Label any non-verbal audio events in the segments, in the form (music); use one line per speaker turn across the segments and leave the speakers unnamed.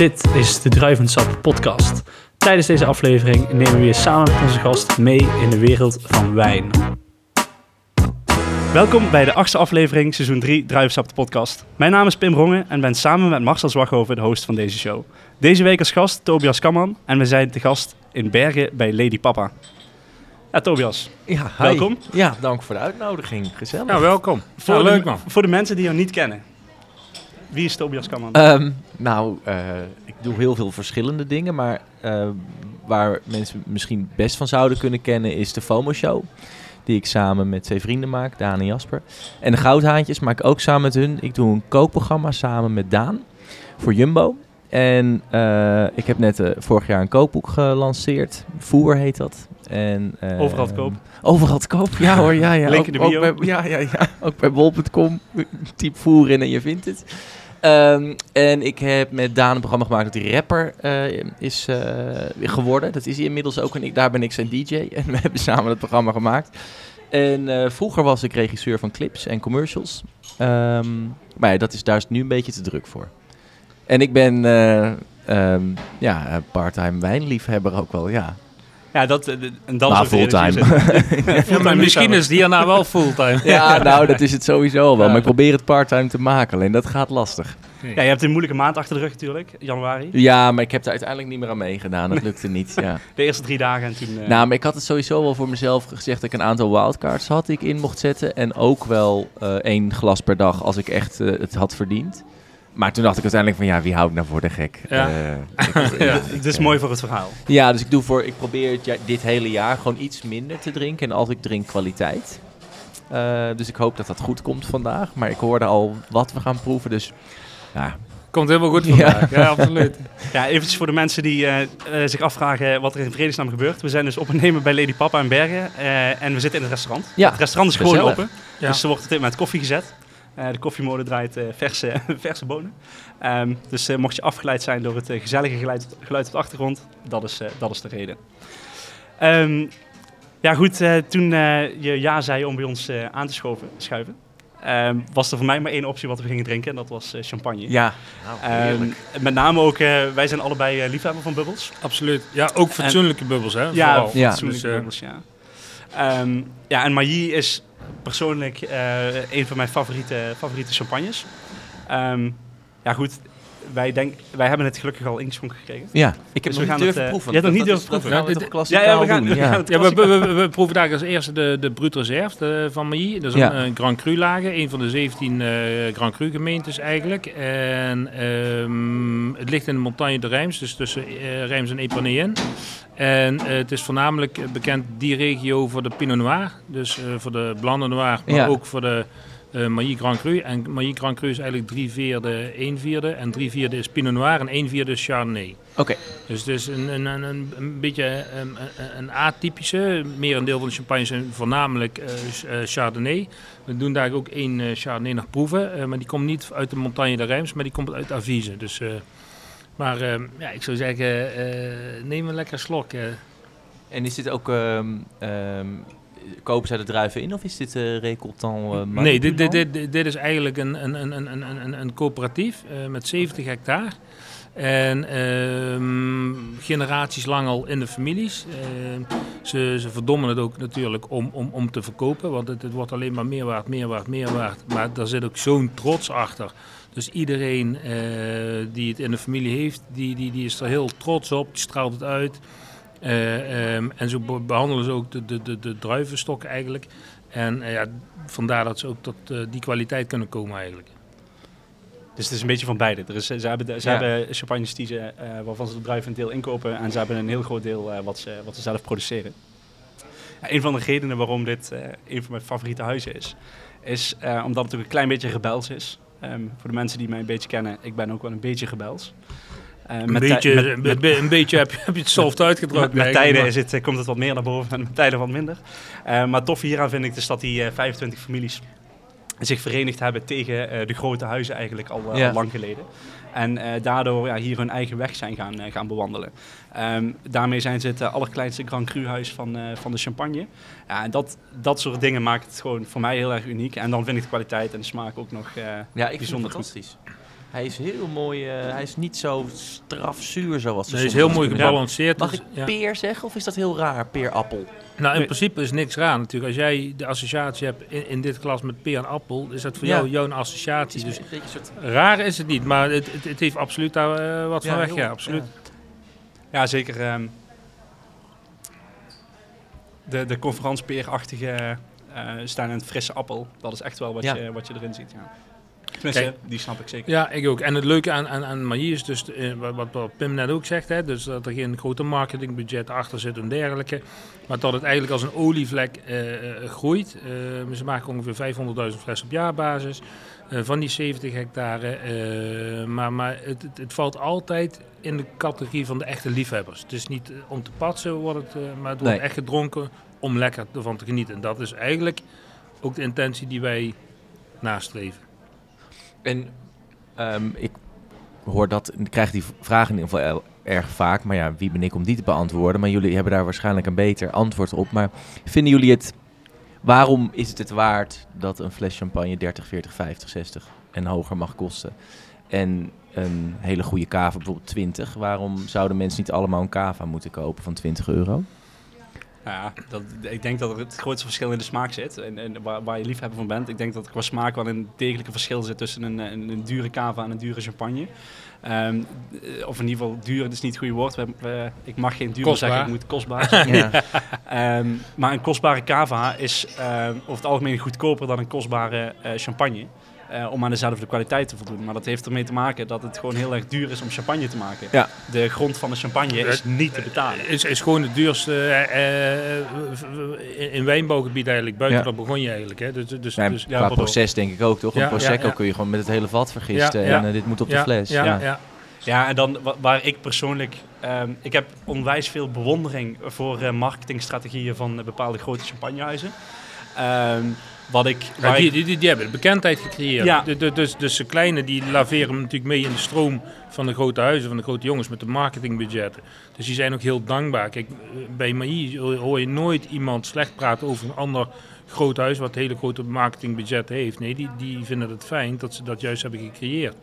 Dit is de Druivensap podcast. Tijdens deze aflevering nemen we weer samen met onze gast mee in de wereld van wijn. Welkom bij de achtste aflevering, seizoen 3, Druivensap de podcast. Mijn naam is Pim Rongen en ben samen met Marcel Zwaghoven de host van deze show. Deze week als gast Tobias Kamman en we zijn te gast in Bergen bij Lady Papa. Ja, Tobias,
Ja, hi.
Welkom.
Ja, dank voor de uitnodiging. Gezellig.
Ja, welkom.
voor,
Ja,
de,
leuk man.
voor de mensen die jou niet kennen. Wie is Tobias Kamman?
Ehm, nou, eh, ik doe heel veel verschillende dingen, maar eh, waar mensen misschien best van zouden kunnen kennen is de FOMO Show. Die ik samen met twee vrienden maak, Daan en Jasper. En de Goudhaantjes maak ik ook samen met hun. Ik doe een kookprogramma samen met Daan voor Jumbo. En eh, ik heb net vorig jaar een kookboek gelanceerd. Voer heet dat. En,
Overal te koop.
Overal te koop, ja hoor. Ja, ja.
Link in de
Ook-
bio.
Ook bij, ja, ja, ja. Ook bij bol.com. Typ voer in en je vindt het. Ehm, en ik heb met Daan een programma gemaakt dat hij rapper eh, is eh, geworden. Dat is hij inmiddels ook. En daar ben ik zijn DJ. (laughs) En we hebben samen het programma gemaakt. En eh, vroeger was ik regisseur van clips en commercials. Ehm, maar ja, dat is, daar is nu een beetje te druk voor. En ik ben ehm, ja, part-time wijnliefhebber ook wel, ja.
Ja, dat, eh, en dat
Maar
is ook de reden dat
fulltime. (laughs)
Ja, maar misschien is die hierna wel fulltime.
Ja, nou, dat is het sowieso wel.
Ja.
Maar ik probeer het part-time te maken. Alleen dat gaat lastig.
Ja, je hebt een moeilijke maand achter de rug natuurlijk, januari.
Ja, maar ik heb er uiteindelijk niet meer aan meegedaan. Dat lukte niet, ja. (laughs)
De eerste drie dagen en toen... eh,
Nou, maar ik had het sowieso wel voor mezelf gezegd dat ik een aantal wildcards had die ik in mocht zetten. En ook wel eh, één glas per dag als ik echt het had verdiend. Maar toen dacht ik uiteindelijk van ja, wie houdt nou voor de gek?
Ja.
Eh, (laughs) ik-
Ja.
het is mooi voor het verhaal.
Ja, dus ik doe voor, ik probeer het ja- dit hele jaar gewoon iets minder te drinken. En als ik drink, kwaliteit. Eh, dus ik hoop dat dat goed komt vandaag. Maar ik hoorde al wat we gaan proeven, dus ja.
Komt helemaal goed (laughs) vandaag. Ja, absoluut. (laughs)
Ja, eventjes voor de mensen die eh, zich afvragen wat er in vredesnaam gebeurt. We zijn dus opnemen bij Lady Papa in Bergen eh, en we zitten in het restaurant.
Ja,
het restaurant is gewoon open,
Ja.
dus er wordt op dit moment koffie gezet. Eh, de koffiemolen draait eh, verse, (laughs) verse bonen. Ehm, dus eh, mocht je afgeleid zijn door het gezellige geluid, geluid op de achtergrond, dat is, eh, dat is de reden. Ehm, ja goed, eh, toen eh, je ja zei om bij ons eh, aan te schoven, schuiven, ehm, was er voor mij maar één optie wat we gingen drinken en dat was eh, champagne.
Ja,
Ehm, met name ook, eh, wij zijn allebei eh, liefhebber van bubbels.
absoluut. Ja, ook fatsoenlijke bubbels, hè?
Ja,
vooral.
Ja.
fatsoenlijke
Dus,
bubbels, ja. Ehm, ja, en Mailly is persoonlijk eh, een van mijn favoriete, favoriete champagnes. Ehm, ja goed, wij, denk, wij hebben het gelukkig al ingeschonken gekregen.
ja. Ik heb
Dus we
nog
gaan
niet durven
het, eh,
proeven.
je hebt nog niet durven proeven.
Dat gaan we
Ja,
we gaan,
doen,
we
ja.
gaan het
Ja, we, we, we, we proeven daar als eerste de, de Brut Reserve de, van Mailly. Dat is
Ja.
een, een Grand Cru lager, een van de 17 eh, Grand Cru gemeentes eigenlijk. En ehm, het ligt in de Montagne de Rijms, dus tussen eh, Rijms en Epanien. En eh, het is voornamelijk eh, bekend die regio voor de Pinot Noir, dus eh, voor de Blanc Noir, maar
Ja.
ook voor de eh Mailly Grand Cru. En Mailly Grand Cru is eigenlijk drie vierde, één vierde. En drie vierde is Pinot Noir en één vierde is Chardonnay.
Oké.
Dus het is een, een, een, een, een beetje een, een- een atypische. Merendeel van de champagne zijn voornamelijk eh, ch- eh, Chardonnay. We doen daar ook één eh, Chardonnay nog proeven. eh, maar die komt niet uit de Montagne de Rijms, maar die komt uit Avise. Dus, eh, maar eh, ja, ik zou zeggen, eh, neem een lekker slok. eh.
En is dit ook... ehm ehm kopen zij de druiven in of is dit eh recoltant? eh,
nee, dit, dit, dit, dit- is eigenlijk een, een, een, een, een, een- een coöperatief eh, met 70 hectare. En ehm, generaties lang al in de families. Ehm, ze, ze verdommen het ook natuurlijk om, om, om te verkopen. Want het, het wordt alleen maar meer waard, meer waard, meer waard. Maar daar zit ook zo'n trots achter. Dus iedereen die het in de familie heeft, die, die, die is er heel trots op. Die straalt het uit. Eh, ehm, en zo be- behandelen ze ook de, de, de, de druivenstok eigenlijk. En eh, ja, vandaar dat ze ook tot eh, die kwaliteit kunnen komen eigenlijk.
Dus het is een beetje van beide. Er is, ze hebben, de- ze
Ja.
hebben champagnes die ze, eh, waarvan ze de druiven een deel inkopen en ze hebben een heel groot deel eh, wat, ze, wat ze zelf produceren. Ja, een van de redenen waarom dit eh, een van mijn favoriete huizen is, is eh, omdat het ook een klein beetje rebels is. Ehm, voor de mensen die mij een beetje kennen, ik ben ook wel een beetje rebels. Eh,
Een
met
beetje,
met-
een,
met-
be- een beetje heb, je- heb je het soft uitgedrukt.
met, tijden is het, eh, komt het wat meer naar boven en met tijden wat minder. Eh, maar tof hieraan vind ik dus dat die eh, 25 families zich verenigd hebben tegen de grote huizen eigenlijk al,
Ja.
al lang geleden. En daardoor ja, hier hun eigen weg zijn gaan, gaan bewandelen. Ehm, daarmee zijn ze het eh, allerkleinste Grand Cru huis van, van de champagne. Ja, en dat, dat soort dingen maakt het gewoon voor mij heel erg uniek. En dan vind ik de kwaliteit en de smaak ook nog
Ja, ik vind het
bijzonder goed.
Hij is heel mooi. eh, hij is niet zo straf zuur zoals ze
Nee, is heel mooi gebalanceerd.
Mag
dus-
ik
ja.
peer zeggen of is dat heel raar? Peer-appel.
Nou, in
Nee.
principe is niks raar natuurlijk. Als jij de associatie hebt in, in dit klas met peer en appel, is dat voor
Ja.
jou jouw associatie.
is
Dus
soort...
raar is het niet, maar het, het, het heeft absoluut daar eh, wat van weg.
heel-
Ja, absoluut.
Ja, zeker. ehm, de, de conferentiepeerachtige eh staan in het frisse appel. Dat is echt wel wat,
Ja.
je, wat je erin ziet. Ja. Tenminste,
Kijk.
die snap ik zeker.
Ja, ik ook. En het leuke aan, aan, aan is dus, eh, wat, wat- Pim net ook zegt, hè, dus dat er geen grote marketingbudget achter zit en dergelijke. Maar dat het eigenlijk als een olievlek eh, eh, groeit. Eh, ze maken ongeveer 500.000 flessen op jaarbasis eh, van die 70 hectare. eh, maar maar het, het, het valt altijd in de categorie van de echte liefhebbers. Het is niet om te patsen, wordt het, maar het wordt
Nee.
echt gedronken om lekker ervan te genieten. En dat is eigenlijk ook de intentie die wij nastreven.
En ehm, ik hoor dat, krijg die vraag in ieder geval erg vaak. Maar ja, wie ben ik om die te beantwoorden? Maar jullie hebben daar waarschijnlijk een beter antwoord op. Maar vinden jullie het, waarom is het het waard dat een fles champagne 30, 40, 50, 60 en hoger mag kosten? En een hele goede cava bijvoorbeeld 20. Waarom zouden mensen niet allemaal een cava moeten kopen van 20 euro?
Nou ja, dat, ik denk dat er het grootste verschil in de smaak zit. En, en waar, waar je liefhebber van bent. Ik denk dat er qua smaak wel een degelijke verschil zit tussen een, een, een dure cava en een dure champagne. Ehm, eh, of in ieder geval duur, dat is niet het goede woord. We, we- ik mag geen duur zeggen, ik moet kostbaar zeggen. (laughs)
Ja.
Ehm, maar een kostbare cava is ehm, over het algemeen goedkoper dan een kostbare eh, champagne. Eh, om aan dezelfde kwaliteit te voldoen. Maar dat heeft ermee te maken dat het gewoon heel erg duur is om champagne te maken.
Ja.
De grond van de champagne is niet te betalen.
is, is gewoon het duurste eh, eh, in- wijnbouwgebied eigenlijk. Buiten
Ja.
dat begon je eigenlijk. Hè. Dus, dus, dus,
ja,
qua
Bordeaux.
proces denk ik ook, toch?
Ja,
een Prosecco
ja, ja.
kun je gewoon met het hele vat vergisten.
Ja, ja.
En dit moet op de fles.
Ja,
ja.
ja.
Ja, en dan wa- waar ik persoonlijk... ehm, ik heb onwijs veel bewondering voor eh, marketingstrategieën van bepaalde grote champagnehuizen. Ehm, wat ik...
Ja, die,
ik-
die, die, die hebben bekendheid gecreëerd.
Ja.
De, dus, dus de kleine die laveren natuurlijk mee in de stroom van de grote huizen, van de grote jongens met de marketingbudgetten. Dus die zijn ook heel dankbaar. Kijk, eh, bij Mailly hoor je nooit iemand slecht praten over een ander groot huis wat hele grote marketingbudget heeft. Nee, die, die vinden het fijn dat ze dat juist hebben gecreëerd.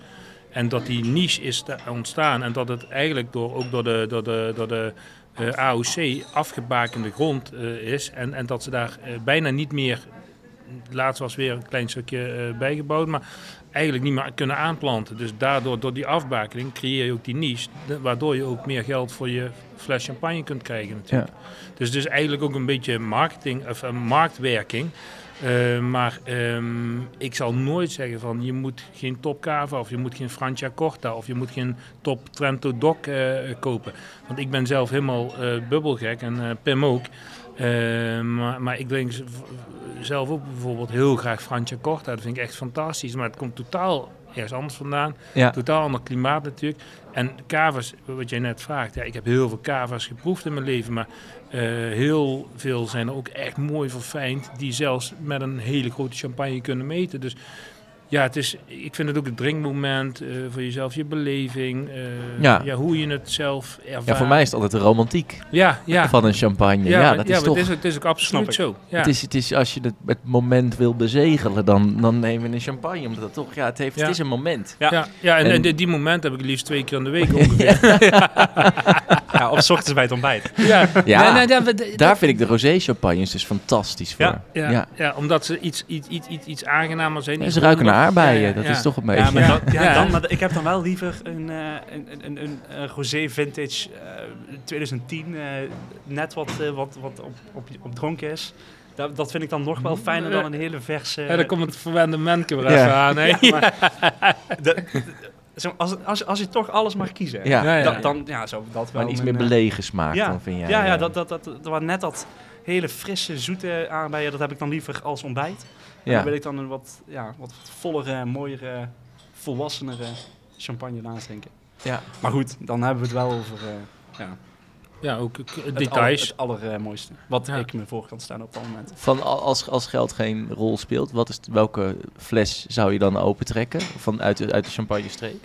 En dat die niche is ontstaan en dat het eigenlijk door, ook door de, door de, door de eh, AOC afgebakende grond eh, is. En, en dat ze daar bijna niet meer laatst was weer een klein stukje eh, bijgebouwd, maar eigenlijk niet meer kunnen aanplanten. Dus daardoor, door die afbakening, creëer je ook die niche, waardoor je ook meer geld voor je fles champagne kunt krijgen natuurlijk. Dus het is eigenlijk ook een beetje marketing, of een marktwerking. Eh, maar ehm, ik zal nooit zeggen van je moet geen top cava of je moet geen Franciacorta of je moet geen top Trento Doc eh, kopen. Want ik ben zelf helemaal eh, bubbelgek en eh, Pim ook. Eh, maar, maar ik drink v- zelf ook bijvoorbeeld heel graag Franciacorta. Dat vind ik echt fantastisch. Maar het komt totaal ergens anders vandaan.
Ja.
Totaal ander klimaat natuurlijk. En cava's, wat jij net vraagt. Ja, ik heb heel veel cava's geproefd in mijn leven. Maar eh, heel veel zijn er ook echt mooi verfijnd. Die zelfs met een hele grote champagne kunnen meten. Dus ja, het is, ik vind het ook het drinkmoment eh, voor jezelf. Je beleving. eh,
Ja.
ja. hoe je het zelf ervaart.
ja, voor mij is het altijd de romantiek
Ja, ja.
van een champagne. Ja,
maar-
dat
ja,
is
maar
toch...
Het is, ook- het is ook absoluut zo. Ja.
Het is, het is, als je het, het moment wil bezegelen, dan, dan nemen we een champagne. Omdat het toch, ja, het, heeft,
Ja.
het is een moment.
Ja.
ja. Ja, en,
En-
die moment heb ik liefst twee keer in de week (laughs) ongeveer. (laughs)
ja, of 's ochtends bij het ontbijt.
ja,
Ja,
Nee, nee,
Daar vind ik de rosé champagnes dus fantastisch voor.
Ja.
Ja,
Ja.
ja. omdat ze iets, iets, iets, iets, iets aangenamer zijn.
Ja, ze ruiken naar aardbeien.
Ja, ja,
dat
ja.
is toch een beetje...
Ja, maar,
Ja.
Dan, ja,
Ja.
Dan, maar ik heb dan wel liever een, eh, een, een, een, een, een rosé vintage eh, 2010, eh, net wat, eh, wat, wat op, op, op dronken is. Dat, dat vind ik dan nog wel fijner dan een hele verse...
Ja, dan komt het verwende Menke weer even aan. Hè? (laughs)
Zo, als, als, als je toch alles mag kiezen,
Ja.
Ja, ja.
dan, dan ja, zo dat wel.
Maar iets meer belegen smaak
ja.
dan vind jij.
Ja, ja
eh,
dat, dat, dat, dat, wat net dat hele frisse, zoete aardbeien, dat heb ik dan liever als ontbijt. En
ja.
dan wil ik dan een wat, ja, wat vollere, mooiere, volwassenere champagne naast drinken.
Ja.
Maar goed, dan hebben we het wel over eh, ja,
Ja, ook eh,
het
details.
aller- het allermooiste. Wat
Ja.
ik me voor kan staan op dat moment.
Van al- als, als geld geen rol speelt, wat is, welke fles zou je dan opentrekken van, uit, de, uit de champagne-streek?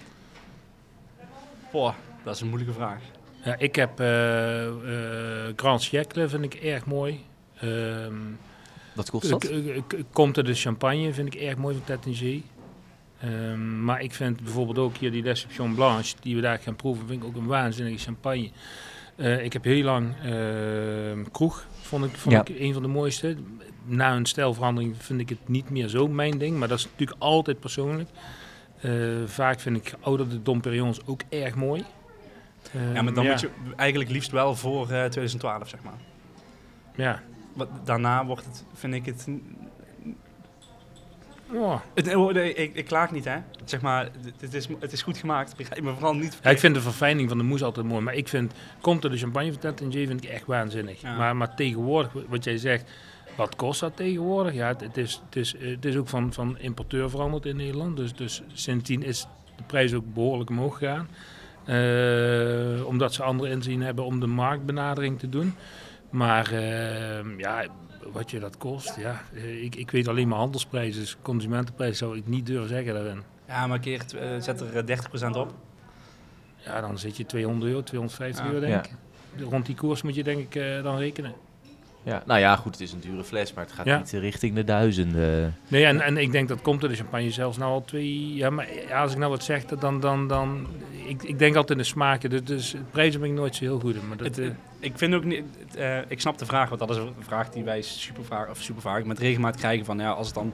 Boah, dat is een moeilijke vraag.
Ja, ik heb eh eh Grand Siècle, vind ik erg mooi. Ehm
Wat kost dat?
Comte de Champagne vind ik erg mooi van Tettinger. Ehm, maar ik vind bijvoorbeeld ook hier die Deception Blanche, die we daar gaan proeven, vind ik ook een waanzinnige champagne. Eh, ik heb heel lang ehm, kroeg, vond ik, vond
Ja.
ik een van de mooiste. Na een stijlverandering vind ik het niet meer zo mijn ding, maar dat is natuurlijk altijd persoonlijk. Eh, vaak vind ik geouderde Dom Perignons ook erg mooi. Ehm,
Ja, maar dan moet je eigenlijk liefst wel voor eh, 2012, zeg maar.
Ja.
Wat, daarna wordt het, vind ik het...
Oh.
het ik, ik klaag niet, hè. Zeg maar, het, is, het is goed gemaakt. Begrijp me vooral niet
Ja, ik vind de verfijning van de moes altijd mooi. Maar ik vind, komt er de champagne van Taittinger vind ik echt waanzinnig.
Ja.
Maar, maar tegenwoordig, wat jij zegt, wat kost dat tegenwoordig? Ja, het, het is, het, is, het is ook van, van importeur veranderd in Nederland. Dus, dus sindsdien is de prijs ook behoorlijk omhoog gegaan. Eh, omdat ze andere inzien hebben om de marktbenadering te doen. Maar eh, ja, wat je dat kost, ja. eh, Ik, ik weet alleen maar handelsprijzen. Dus consumentenprijs zou ik niet durven zeggen daarin.
Ja, maar keer, eh, zet er eh, 30% op.
Ja, dan zit je 200 euro, 250
Ja.
euro denk
Ja.
ik. Rond die koers moet je denk ik eh, dan rekenen.
Ja, nou ja, goed, het is een dure fles, maar het gaat
Ja.
niet richting de duizenden.
Nee, en, en ik denk dat komt er de champagne zelfs nou al twee... Ja, maar ja, als ik nou wat zeg, dan... dan, dan ik, ik denk altijd in de smaken, dus, dus prijzen ben ik nooit zo heel goed in. Maar dat,
Het,
eh,
eh, ik vind ook niet... het, eh, ik snap de vraag, want dat is een vraag die wij super vaak, of super vaak met regelmaat krijgen van... Ja, als het dan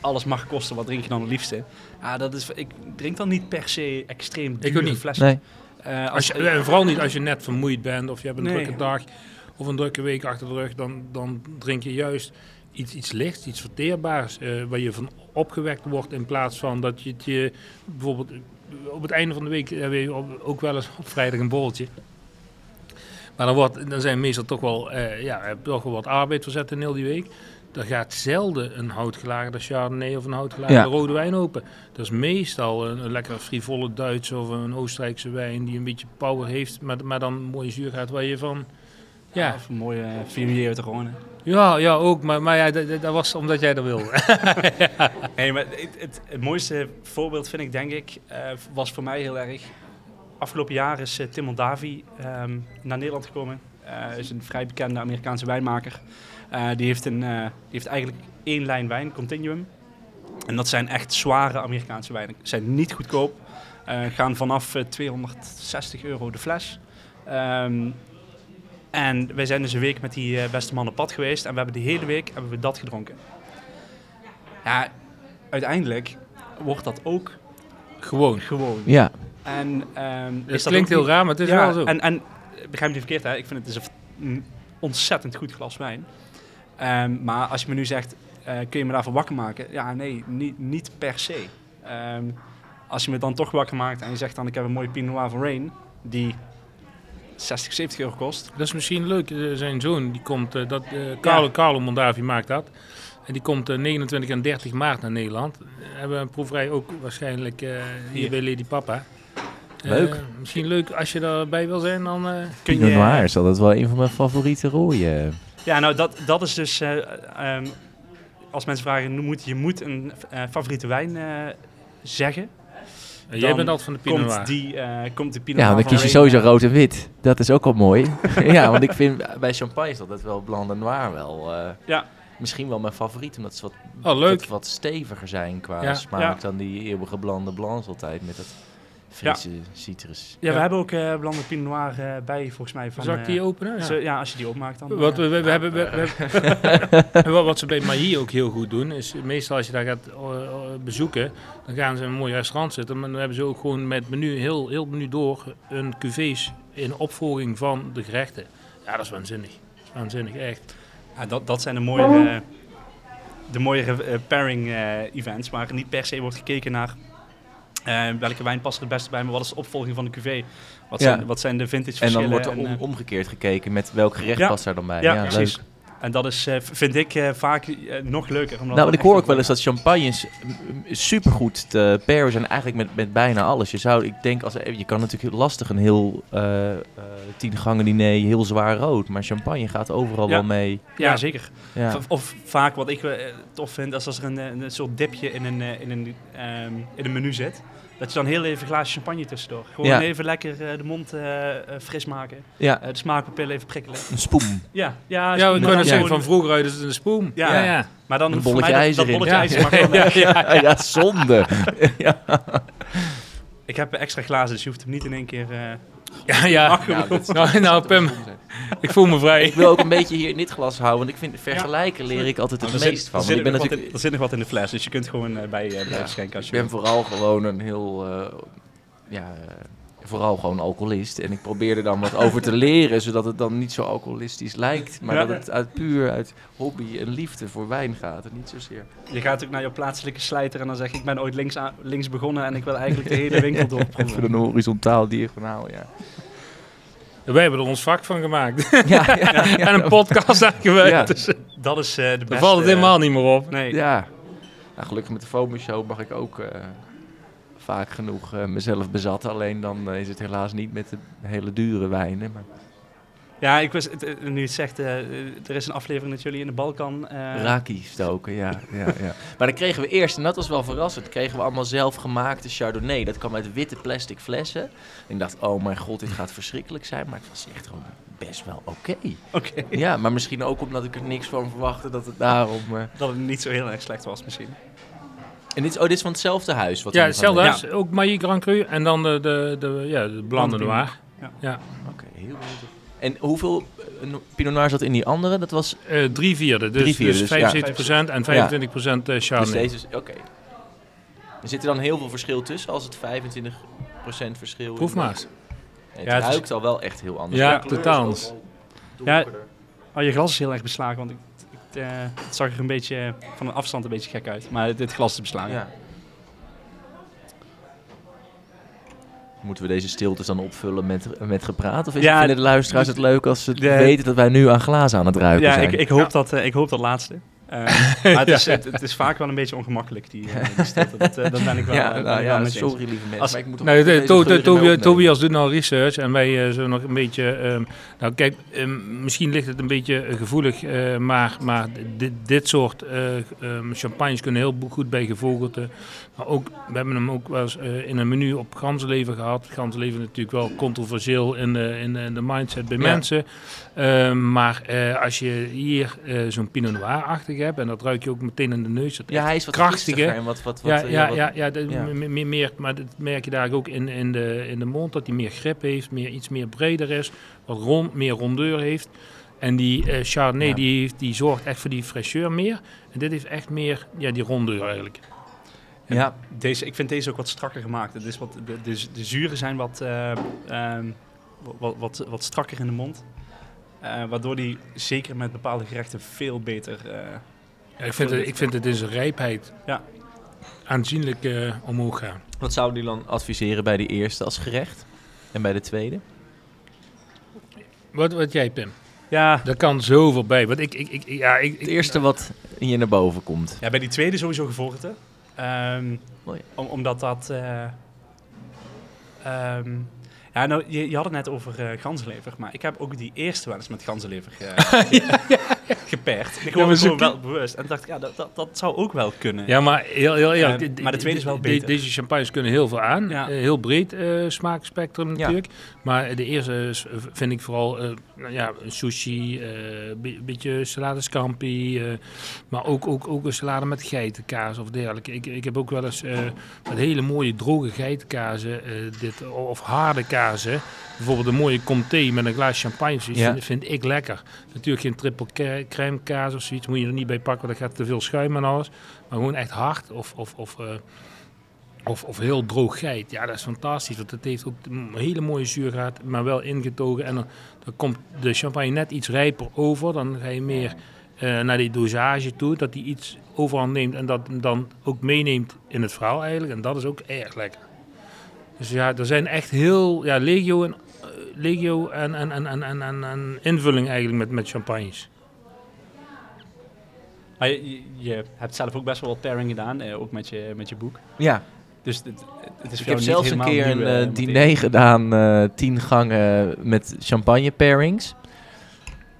alles mag kosten, wat drink je dan het liefste? Ja, dat is... Ik drink dan niet per se extreem
ook
dure
niet.
flessen.
Nee.
Eh,
als je, en vooral niet als je net vermoeid bent of je hebt een
Nee.
drukke dag of een drukke week achter de rug, dan, dan drink je juist iets, iets lichts, iets verteerbaars, eh, waar je van opgewekt wordt in plaats van dat je het je bijvoorbeeld eh, op het einde van de week hebben we op- ook wel eens op vrijdag een borreltje. Maar dan, wordt, dan zijn meestal toch wel, eh, ja, toch wel wat arbeid verzet in heel die week. Er gaat zelden een houtgelagerde Chardonnay of een houtgelagerde
Ja.
rode wijn open. Dat is meestal een, een lekker frivole Duits of een Oostenrijkse wijn die een beetje power heeft, maar, maar dan mooie zuur gaat waar je van...
Ja,
Ja,
een mooie uh, vier uit de gewone.
ja, ja ook, maar, maar ja, dat, dat- was omdat jij dat wilde. (laughs)
Nee, maar het, het, het mooiste voorbeeld vind ik, denk ik, eh, was voor mij heel erg. Afgelopen jaar is eh, Tim Mondavi ehm, naar Nederland gekomen. Hij is een vrij bekende Amerikaanse wijnmaker. Die, heeft een, die heeft eigenlijk één lijn wijn, Continuum. En dat zijn echt zware Amerikaanse wijnen. Ze zijn niet goedkoop. Gaan vanaf eh, 260 euro de fles. Ehm, en wij zijn dus een week met die eh, beste man op pad geweest. En we hebben de hele week hebben we dat gedronken. Ja, uiteindelijk wordt dat ook
Gewoon.
gewoon.
Ja,
En, ehm,
Het
is
klinkt heel
niet-
raar, maar het is
ja,
wel zo.
En, en begrijp me niet verkeerd, hè? ik vind het dus een, een ontzettend goed glas wijn. Ehm, maar als je me nu zegt, eh, kun je me daarvoor wakker maken? Ja, nee, niet, niet per se. Ehm, als je me dan toch wakker maakt en je zegt dan, ik heb een mooie Pinot Noir van Rain, die 60, 70 euro kost.
Dat is misschien leuk. Eh, zijn zoon, die komt, eh, dat, eh Carlo, Carlo Mondavi maakt dat. En die komt eh, 29 en 30 maart naar Nederland. Eh, hebben we een proeverij ook waarschijnlijk eh, hier
Hier.
bij Lady Papa. Eh,
Leuk.
misschien leuk als je daarbij wil zijn, dan... eh,
Kun
Pinot Noir is altijd wel een van mijn favoriete rode.
Ja, nou dat, dat is dus, eh, ehm, als mensen vragen, moet, je moet een eh, favoriete wijn eh, zeggen.
Jij bent altijd van de Pinot
Komt,
Noir.
die, eh, komt de Pinot
Ja,
Noir
dan kies je sowieso rood en wit. Dat is ook wel mooi. (laughs) ja, want ik vind bij champagne is dat wel blanc en noir wel. eh,
Ja.
Misschien wel mijn favoriet, omdat ze wat,
Oh, leuk.
wat, wat steviger zijn qua
Ja.
smaak
Ja.
dan die eeuwige blande blancs altijd met dat frisse citrus.
Ja,
Ja.
we hebben ook eh blande Pinot Noir eh, bij, volgens mij. Van,
Zal ik die
eh,
openen? Ja.
zo- ja, als je die opmaakt dan.
Wat, we, we, we hebben, we, (laughs) wat, ze bij Mahi ook heel goed doen, is meestal als je daar gaat bezoeken, dan gaan ze in een mooi restaurant zitten. Maar dan hebben ze ook gewoon met menu, heel, heel menu door, een cuvées in opvolging van de gerechten. Ja, dat is waanzinnig. Dat is waanzinnig, echt.
ja, dat, dat zijn de mooie, de mooie eh, pairing eh, events, waar niet per se wordt gekeken naar eh, welke wijn past er het beste bij, maar wat is de opvolging van de cuvée? Wat,
Ja.
zijn, wat zijn de vintage
En
verschillen?
dan wordt er om-
eh,
omgekeerd gekeken met welk gerecht
Ja.
past daar dan bij.
ja,
leuk.
En dat is, eh, vind ik eh, vaak eh, nog leuker. Omdat
Nou, want ik hoor ook wel eens
een-
dat champagnes mm, supergoed te pairen zijn eigenlijk met, met bijna alles. Je zou, ik denk, als, je kan natuurlijk lastig een heel eh eh, tien gangen diner heel zwaar rood, maar champagne gaat overal
Ja.
wel mee.
Ja,
Ja.
zeker.
Ja.
Of, of vaak wat ik tof vind, is als er een, een soort dipje in een, in een, ehm, in een menu zit. Dat je dan heel even een glaasje champagne tussendoor. Gewoon
Ja.
even lekker eh, de mond eh, eh, fris maken.
Ja,
Eh, de smaakpapillen even prikkelen.
een spoem.
Ja, ja,
Ja,
dan
het zeggen,
gewoon-
van vroeger uit is het een spoem.
Ja.
ja. ja.
Maar dan
Een bolletje
mij dat-
ijzer
dat
in.
bolletje ijzer (laughs)
Ja,
ja, zonde. ja. (laughs)
Ik heb extra glazen, dus je hoeft hem niet in één keer... eh, (laughs)
Ja, ja.
Nou, dat-
Nou, nou, Pim, ik voel me vrij.
Ik wil ook een beetje hier in dit glas houden, want ik vind vergelijken leer ik altijd het
zit-
meest van.
er zit
ik ben
nog wat
natuurlijk
in- er zit nog wat in de fles, dus je kunt gewoon eh, bij eh blijven
Ja,
schenken als
Ik
je
ben
wil.
vooral gewoon een heel, eh, ja, eh, vooral gewoon alcoholist. En ik probeer er dan wat over te leren, zodat het dan niet zo alcoholistisch lijkt. Maar
Ja.
dat het uit puur uit hobby en liefde voor wijn gaat en niet zozeer.
Je gaat ook naar je plaatselijke slijter en dan zeg je, ik ben ooit links, aan- links begonnen en ik wil eigenlijk de hele winkel (laughs) doorproeven.
Even een horizontaal, diagonaal, ja.
Wij hebben er ons vak van gemaakt. (laughs)
Ja, (laughs) ja, ja.
en een podcast aangewerkt.
Ja.
Dus eh,
Dat is eh, de beste...
daar valt het helemaal niet meer op.
Nee,
ja. Nou, gelukkig met de FOMO Show mag ik ook eh, vaak genoeg eh, mezelf bezatten. Alleen dan eh, is het helaas niet met de hele dure wijnen. Maar
Ja, ik was, eh, nu het zegt, er is een aflevering dat jullie in de Balkan... eh,
Raki stoken, ja, ja, ja. Maar dan kregen we eerst, en dat was wel verrassend, kregen we allemaal zelfgemaakte Chardonnay. Dat kwam uit witte plastic flessen. En ik dacht, oh mijn god, dit gaat verschrikkelijk zijn. Maar het was echt gewoon best wel oké.
Oké,
Ja, maar misschien ook omdat ik er niks van verwachtte dat het daarom... eh,
dat het niet zo heel erg slecht was misschien.
En dit is, oh, dit is van hetzelfde huis? Wat
Ja, hetzelfde huis. Ook Mailly Grand Cru. En dan de, de, de, ja, de Blande
Blande
Noir.
doen. Oké, heel goed. En hoeveel eh, Pinot Noir zat in die andere? Dat was...
Eh drie vierde. Dus,
Drie vierde,
dus
dus ja.
75% en 25% eh
Dus
Chardonnay.
deze is... Oké. Er zit er dan heel veel verschil tussen als het 25% verschil is?
Proef maar eens.
Het
Ja, het is-
ruikt al wel echt heel anders.
Ja, totaal
al
Ja. Oh, je glas is heel erg beslagen, want ik, eh, het zag er een beetje van een afstand een beetje gek uit. Maar dit glas is beslagen.
Ja. Moeten we deze stiltes dan opvullen met, met gepraat? Of is
Ja,
vinden de luisteraars het leuk als ze
de-
weten dat wij nu aan glazen aan het ruiken
Ja,
zijn?
ik, ik, hoop dat, eh, ik hoop dat laatste. Eh, (laughs) maar het is, het, het is vaak wel een beetje ongemakkelijk, die, eh, die stilte. Dat, eh, dat ben ik wel, (laughs)
ja,
ben
nou
wel
sorry lieve mensen.
Als-
maar ik moet toch
Nee,
even
de,
deze
to, de. Tobias doet nou research en wij eh, zullen nog een beetje... ehm, nou kijk, ehm, misschien ligt het een beetje gevoelig, eh, maar, maar dit, dit soort eh, ehm, champagnes kunnen heel goed bij gevogelte. Maar ook, we hebben hem ook wel eens eh, in een menu op ganzenlever gehad. Ganzenlever is natuurlijk wel controversieel in de, in de, in de mindset bij
Ja.
mensen. Ehm, maar eh, als je hier eh, zo'n Pinot Noir-achtig hebt, en dat ruik je ook meteen in de neus. Dat
Ja, hij is wat
krachtige.
rustiger en wat... wat, wat
Ja, ja,
wat-
ja, ja, de-
ja.
m- m- meer, maar dat merk je daar ook in, in, de, in de mond, dat hij meer grip heeft, meer, iets meer breder is, wat rond, meer rondeur heeft. En die eh Chardonnay,
Ja.
die, heeft- die zorgt echt voor die fraîcheur meer. En dit heeft echt meer ja, die rondeur eigenlijk.
ja.
Deze, ik vind deze ook wat strakker gemaakt. Het is wat, de, de, de zuren zijn wat, eh, ehm, wat, wat, wat strakker in de mond. Eh, waardoor die zeker met bepaalde gerechten veel beter... eh,
Ja, ik, vind het, ik vind het in zijn rijpheid
Ja.
aanzienlijk eh, omhoog gaan.
Wat zouden jullie dan adviseren bij de eerste als gerecht? En bij de tweede?
Wat, wat jij, Pim?
ja,
Daar kan zoveel bij. Want ik, ik, ik, ja, ik,
Het eerste wat in je naar boven komt.
Ja, bij die tweede sowieso gevogelte. Ehm
Mooi.
om, omdat dat... eh, ehm, ja, nou, je, had het net over eh ganzenlever, maar ik heb ook die eerste wel eens met ganzenlever (laughs)
maar
gewoon,
ze
gewoon
kun-
wel bewust. En dacht ik, ja, dat, dat, dat zou ook wel kunnen.
Ja, maar heel, heel de-
maar de tweede is wel beter.
Deze champagnes kunnen heel veel aan.
Ja.
Eh, heel breed eh, smaakspectrum
Ja.
natuurlijk. Maar de eerste eh, vind ik vooral nou ja, sushi, een beetje salade scampi. eh, maar ook, ook, ook een salade met geitenkaas of dergelijke. Ik, ik heb ook wel eens met hele mooie droge geitenkazen, dit, of harde kazen. Bijvoorbeeld een mooie comté met een glaas champagne.
Ja.
Vind, vind ik lekker. Natuurlijk geen triple crème kaas of zoiets. Moet je er niet bij pakken, want dat gaat te veel schuim en alles. Maar gewoon echt hard of, of, of, eh, of, of heel droog geit. Ja, dat is fantastisch. Want het heeft ook een hele mooie zuurgraad, maar wel ingetogen. En dan, dan komt de champagne net iets rijper over. Dan ga je meer eh, naar die dosage toe. Dat die iets overhand neemt en dat dan ook meeneemt in het verhaal eigenlijk. En dat is ook erg lekker. Dus ja, er zijn echt heel... Ja, legio en, eh, legio en, en, en, en, en, en invulling eigenlijk met, met champagnes.
Maar je, hebt zelf ook best wel wat pairing gedaan, eh, ook met je, met je boek.
Ja,
Dus het, het is
ik heb zelfs een keer een eh,
eh,
diner gedaan, eh, tien gangen met champagne pairings.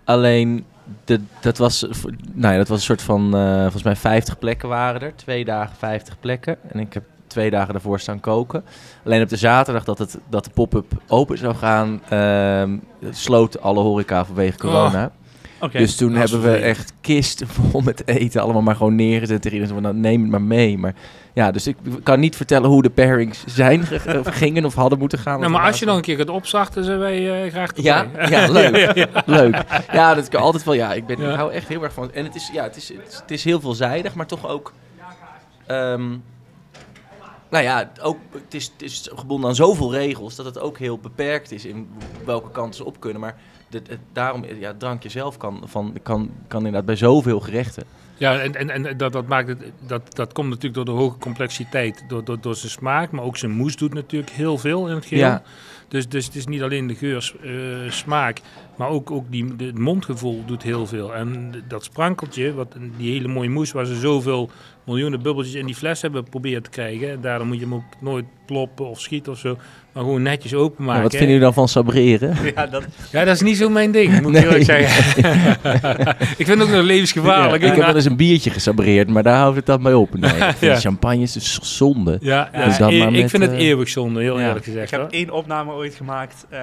Alleen, de, dat, was, nou ja, dat was een soort van, eh, volgens mij 50 plekken waren er. Twee dagen 50 plekken. En ik heb twee dagen daarvoor staan koken. Alleen op de zaterdag dat, het, dat de pop-up open zou gaan, ehm, sloot alle horeca vanwege corona. Dus toen hebben we echt kisten (laughs) vol met eten allemaal maar gewoon neergezet. Tegen iedereen zo van, nou, neem het maar mee. Maar ja, dus ik kan niet vertellen hoe de pairings zijn ge- of gingen of hadden moeten gaan.
Nou, maar als je dan een keer gaat opstarten, zijn wij eh, graag.
Ja, ja, leuk. (laughs)
ja, ja.
Leuk. Ja, dat kan altijd wel. Ja, ik, ben,
Ja.
ik hou echt heel erg van. En het is, ja, het is, het is, het is heel veelzijdig, maar toch ook. ehm, nou ja, ook, het, is, het is gebonden aan zoveel regels dat het ook heel beperkt is in welke kant ze op kunnen. Maar de, het- daarom, ja, het drankje zelf kan, van, kan, kan inderdaad bij zoveel gerechten.
Ja, en, en, en dat, dat, maakt het, dat, dat komt natuurlijk door de hoge complexiteit, door, door, door zijn smaak, maar ook zijn moes doet natuurlijk heel veel in het geheel.
Ja.
Dus, dus het is niet alleen de geur, eh, smaak, maar ook, ook die, de, het mondgevoel doet heel veel. En dat sprankeltje, wat, die hele mooie moes waar ze zoveel miljoenen bubbeltjes in die fles hebben proberen te krijgen. En daarom moet je hem ook nooit ploppen of schieten of zo, maar gewoon netjes openmaken.
Wat vinden jullie dan van sabreren? (laughs)
ja, dat,
Ja, dat is niet zo mijn ding, moet ik eerlijk zeggen. (laughs) ik vind het ook nog levensgevaarlijk.
ik heb wel eens een biertje gesabreerd, maar daar houdt het dan mee op. Nee, ik (laughs) vind
Ja.
champagne is dus zonde.
Ja,
dus
dan
e-
maar
ik
met,
vind het
eh,
eeuwig zonde, heel
ja.
eerlijk gezegd.
ik heb
hoor.
één opname ooit gemaakt, eh,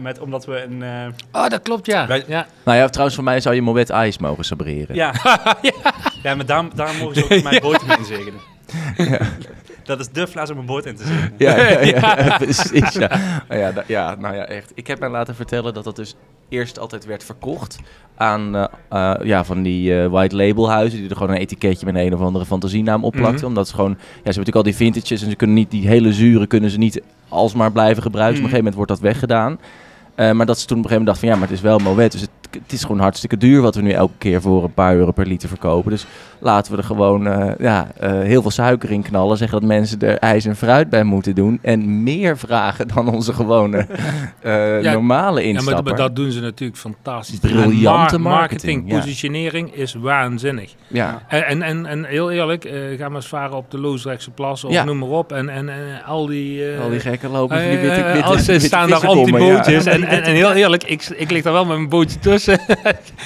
met, omdat we een... eh,
Oh, dat klopt, ja.
Wij-
ja.
Nou ja, trouwens, voor mij zou je Moet Ice mogen sabreren.
ja. Ja, maar daar, daar mogen ze ook (laughs) mijn boot mee inzegenen. Dat is de fles om een boot in te zegenen.
Ja, ja, ja, (laughs) precies. Ja. Nou ja, ja, nou ja, echt. Ik heb mij laten vertellen dat dat dus eerst altijd werd verkocht aan eh, eh, ja, van die eh, white label huizen die er gewoon een etiketje met een, of andere fantasienaam op plakten.
Mhm.
Omdat ze gewoon, ja, ze hebben natuurlijk al die vintages en ze kunnen niet die hele zure kunnen ze niet alsmaar blijven gebruiken. Dus Op een gegeven moment wordt dat weggedaan. Maar dat ze toen op een gegeven moment dachten van ja, maar het is wel Moet, dus het, het is gewoon hartstikke duur wat we nu elke keer voor een paar euro per liter verkopen. Dus laten we er gewoon eh, ja, eh, heel veel suiker in knallen. Zeggen dat mensen er ijs en fruit bij moeten doen. En meer vragen dan onze gewone (laughs) eh,
Ja,
normale
Ja, maar,
instapper.
maar dat doen ze natuurlijk fantastisch.
Briljante
mar-
marketing, ja.
positionering is waanzinnig.
Ja,
En, en, en, heel eerlijk, ga maar eens varen op de Loosdrechtse Plas of
Ja.
noem maar op. En, en, en al die...
al die gekken lopen die witte, witte,
als ze
witte
staan daar op die bootjes. En, (laughs) en, en heel eerlijk, ik, ik lig daar wel met mijn bootje tussen.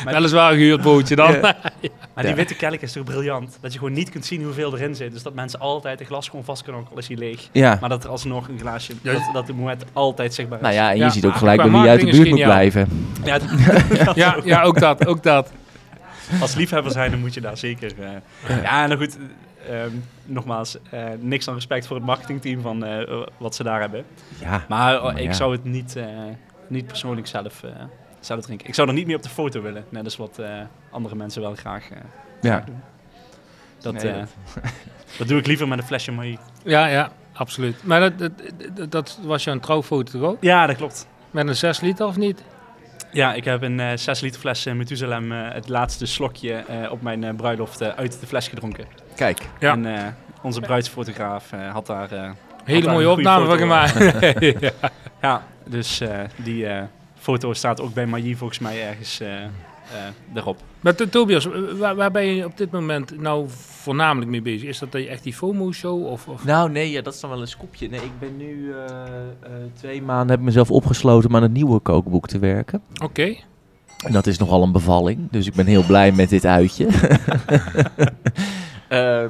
Weliswaar een gehuurd bootje dan. (laughs)
Ja.
Maar die witte kelk is toch briljant? Dat je gewoon niet kunt zien hoeveel erin zit. Dus dat mensen altijd een glas gewoon vast kunnen, ook al is hij leeg.
Ja.
Maar dat er alsnog een glaasje,
Ja.
dat, dat de moment altijd zichtbaar is.
Nou ja, en je
Ja,
ziet ook gelijk bij wie je uit de buurt moet blijven.
Ja, dat- (laughs) (laughs)
ja, ja, ook dat, ook dat.
als liefhebber zijn, dan moet je daar zeker... eh, ja, nou goed, eh, ehm, nogmaals, eh, niks aan respect voor het marketingteam van eh, wat ze daar hebben.
Ja,
Maar oh,
Maar
ik
ja.
zou het niet, eh, niet persoonlijk zelf, zelf drinken. Ik zou er niet meer op de foto willen. Net als wat eh, andere mensen wel graag, eh,
ja.
doen. Dat,
Nee,
eh, (laughs) dat doe ik liever met een flesje Maï.
Ja, ja, absoluut. Maar dat, dat, dat, dat was jouw trouwfoto toch ook?
Ja, dat klopt.
Met een 6 liter of niet?
Ja, ik heb een eh 6 liter fles uh, Methuselem, eh, het laatste slokje eh, op mijn eh, bruiloft eh, uit de fles gedronken.
Kijk,
Ja.
En eh, onze bruidsfotograaf eh, had daar... eh,
Hele mooie opname van gemaakt. (laughs) (laughs) ja.
ja, dus eh, die eh, foto staat ook bij Maï volgens mij ergens eh, eh, erop.
Maar to- Tobias, waar, waar ben je op dit moment nou voornamelijk mee bezig? Is dat echt die FOMO-show? Of, of?
Nou, nee, ja, dat is dan wel een scoopje. Nee, ik ben nu eh, eh, twee maanden heb ik mezelf opgesloten om aan het nieuwe kookboek te werken.
Oké.
En dat is nogal een bevalling, dus ik ben heel blij met dit uitje. (laughs) (laughs) Ehm,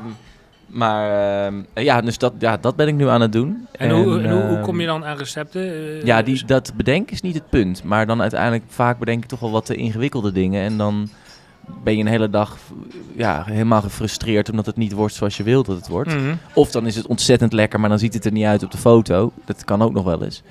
maar ehm, ja, dus dat, ja, dat ben ik nu aan het doen.
En, hoe, en hoe, hoe
ehm,
kom je dan aan recepten? Eh,
Ja, die, dat bedenken is niet het punt. Maar dan uiteindelijk vaak bedenk ik toch wel wat te ingewikkelde dingen. En dan ben je een hele dag ja, helemaal gefrustreerd omdat het niet wordt zoals je wilt dat het wordt.
Mhm.
Of dan is het ontzettend lekker, maar dan ziet het er niet uit op de foto. Dat kan ook nog wel eens.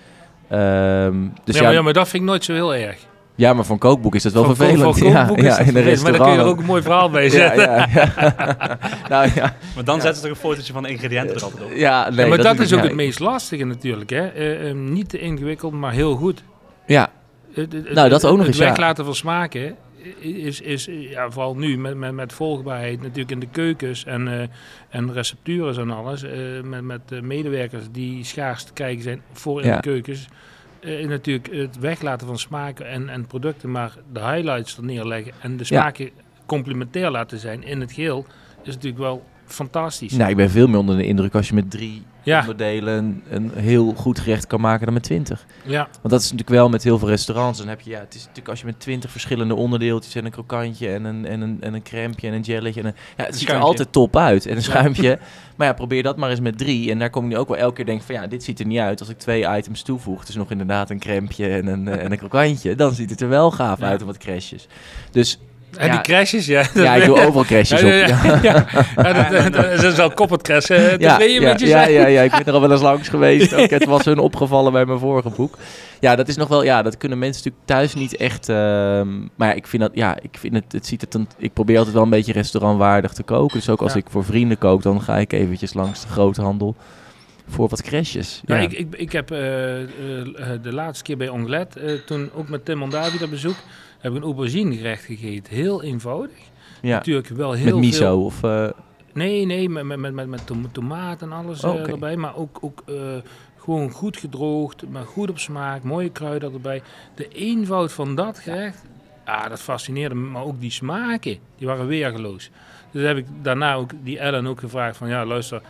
Ehm, dus
ja, maar, ja, maar dat vind ik nooit zo heel erg.
Ja, maar voor een kookboek is dat wel
voor-
vervelend.
voor een
ja,
kookboek is
ja,
dat
in een
vervelend, Maar dan kun je er
restaurant.
ook een mooi verhaal bij zetten.
ja, ja. (laughs) nou ja,
Maar dan zetten ze toch een fotootje van de ingrediënten er altijd op.
ja, nee,
Ja, maar dat, is ook
ja,
het meest lastige natuurlijk. Hè? Eh, eh, niet te ingewikkeld, maar heel goed.
Ja,
Het- het-
Nou, dat ook nog
het
eens, ja.
weglaten van smaken is, is ja, vooral nu met, met, met volgbaarheid natuurlijk in de keukens en, eh, en receptures en alles. eh, met met medewerkers die schaars te krijgen zijn voor in
Ja.
de keukens. Eh, natuurlijk het weglaten van smaken en, en producten, maar de highlights er neerleggen en de
Ja.
smaken complementair laten zijn in het geheel, is natuurlijk wel fantastisch.
Nou, ik ben veel meer onder de indruk als je met drie
ja,
onderdelen een heel goed gerecht kan maken dan met twintig.
ja,
Want dat is natuurlijk wel met heel veel restaurants. Dan heb je, ja, het is natuurlijk als je met twintig verschillende onderdeeltjes en een krokantje en een, en een, en een crèmeje en een jelletje. En een, ja, het ziet er altijd top uit. En een schuimpje. (laughs) maar ja, probeer dat maar eens met drie. En daar kom ik nu ook wel elke keer denk van ja, dit ziet er niet uit. Als ik twee items toevoeg, dus nog inderdaad een crèmeje en een, eh, en een krokantje, dan ziet het er wel gaaf
Ja.
uit en wat crashes. Dus
en
Ja.
die crashes, ja.
ja, ik doe overal crashes op.
Ja, ja, (laughs) dat, dat, dat is wel koppeld crash. eh, Dat
Ja,
weet je
ja, ja, ja, ja, ik ben er al wel eens langs geweest. (laughs) Ook het was hun opgevallen bij mijn vorige boek. Ja, dat is nog wel, ja, dat kunnen mensen natuurlijk thuis niet echt. ehm, maar ja, ik vind dat, ja, ik vind het, het ziet het dan. Ik probeer altijd wel een beetje restaurantwaardig te koken. Dus ook als ik voor vrienden kook, dan ga ik eventjes langs de groothandel voor wat crashes.
Ja,
Ja,
ik, ik, ik heb eh, eh, de laatste keer bij Onglet, toen ook met Tim Mondavi dat bezoek, heb ik een aubergine gerecht gegeten. Heel eenvoudig.
ja.
Natuurlijk wel heel
met miso
veel...
of. eh,
Nee, nee, met, met, met, met, met tom- tomaat en alles
Oh,
eh, erbij. Maar ook, ook eh, gewoon goed gedroogd, maar goed op smaak, mooie kruiden erbij. De eenvoud van dat gerecht, ah, dat fascineerde me. Maar ook die smaken, die waren weergeloos. Dus heb ik daarna ook die Ellen ook gevraagd van, ja luister,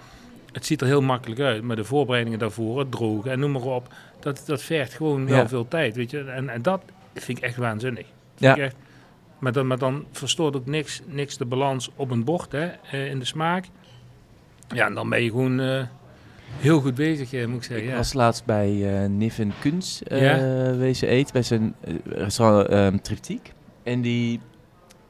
het ziet er heel makkelijk uit. Maar de voorbereidingen daarvoor, het drogen en noem maar op, dat, dat vergt gewoon
Ja.
veel tijd, weet je. En, en dat vind ik echt waanzinnig.
Ja.
Echt, maar, dan, maar dan verstoort ook niks, niks de balans op een bord, hè, eh, in de smaak. Ja, en dan ben je gewoon eh, heel goed bezig, eh, moet ik zeggen.
Ik
ja.
was laatst bij Niven Kunz eh
Ja.
wezen eten, bij zijn restaurant ehm Triptiek. En die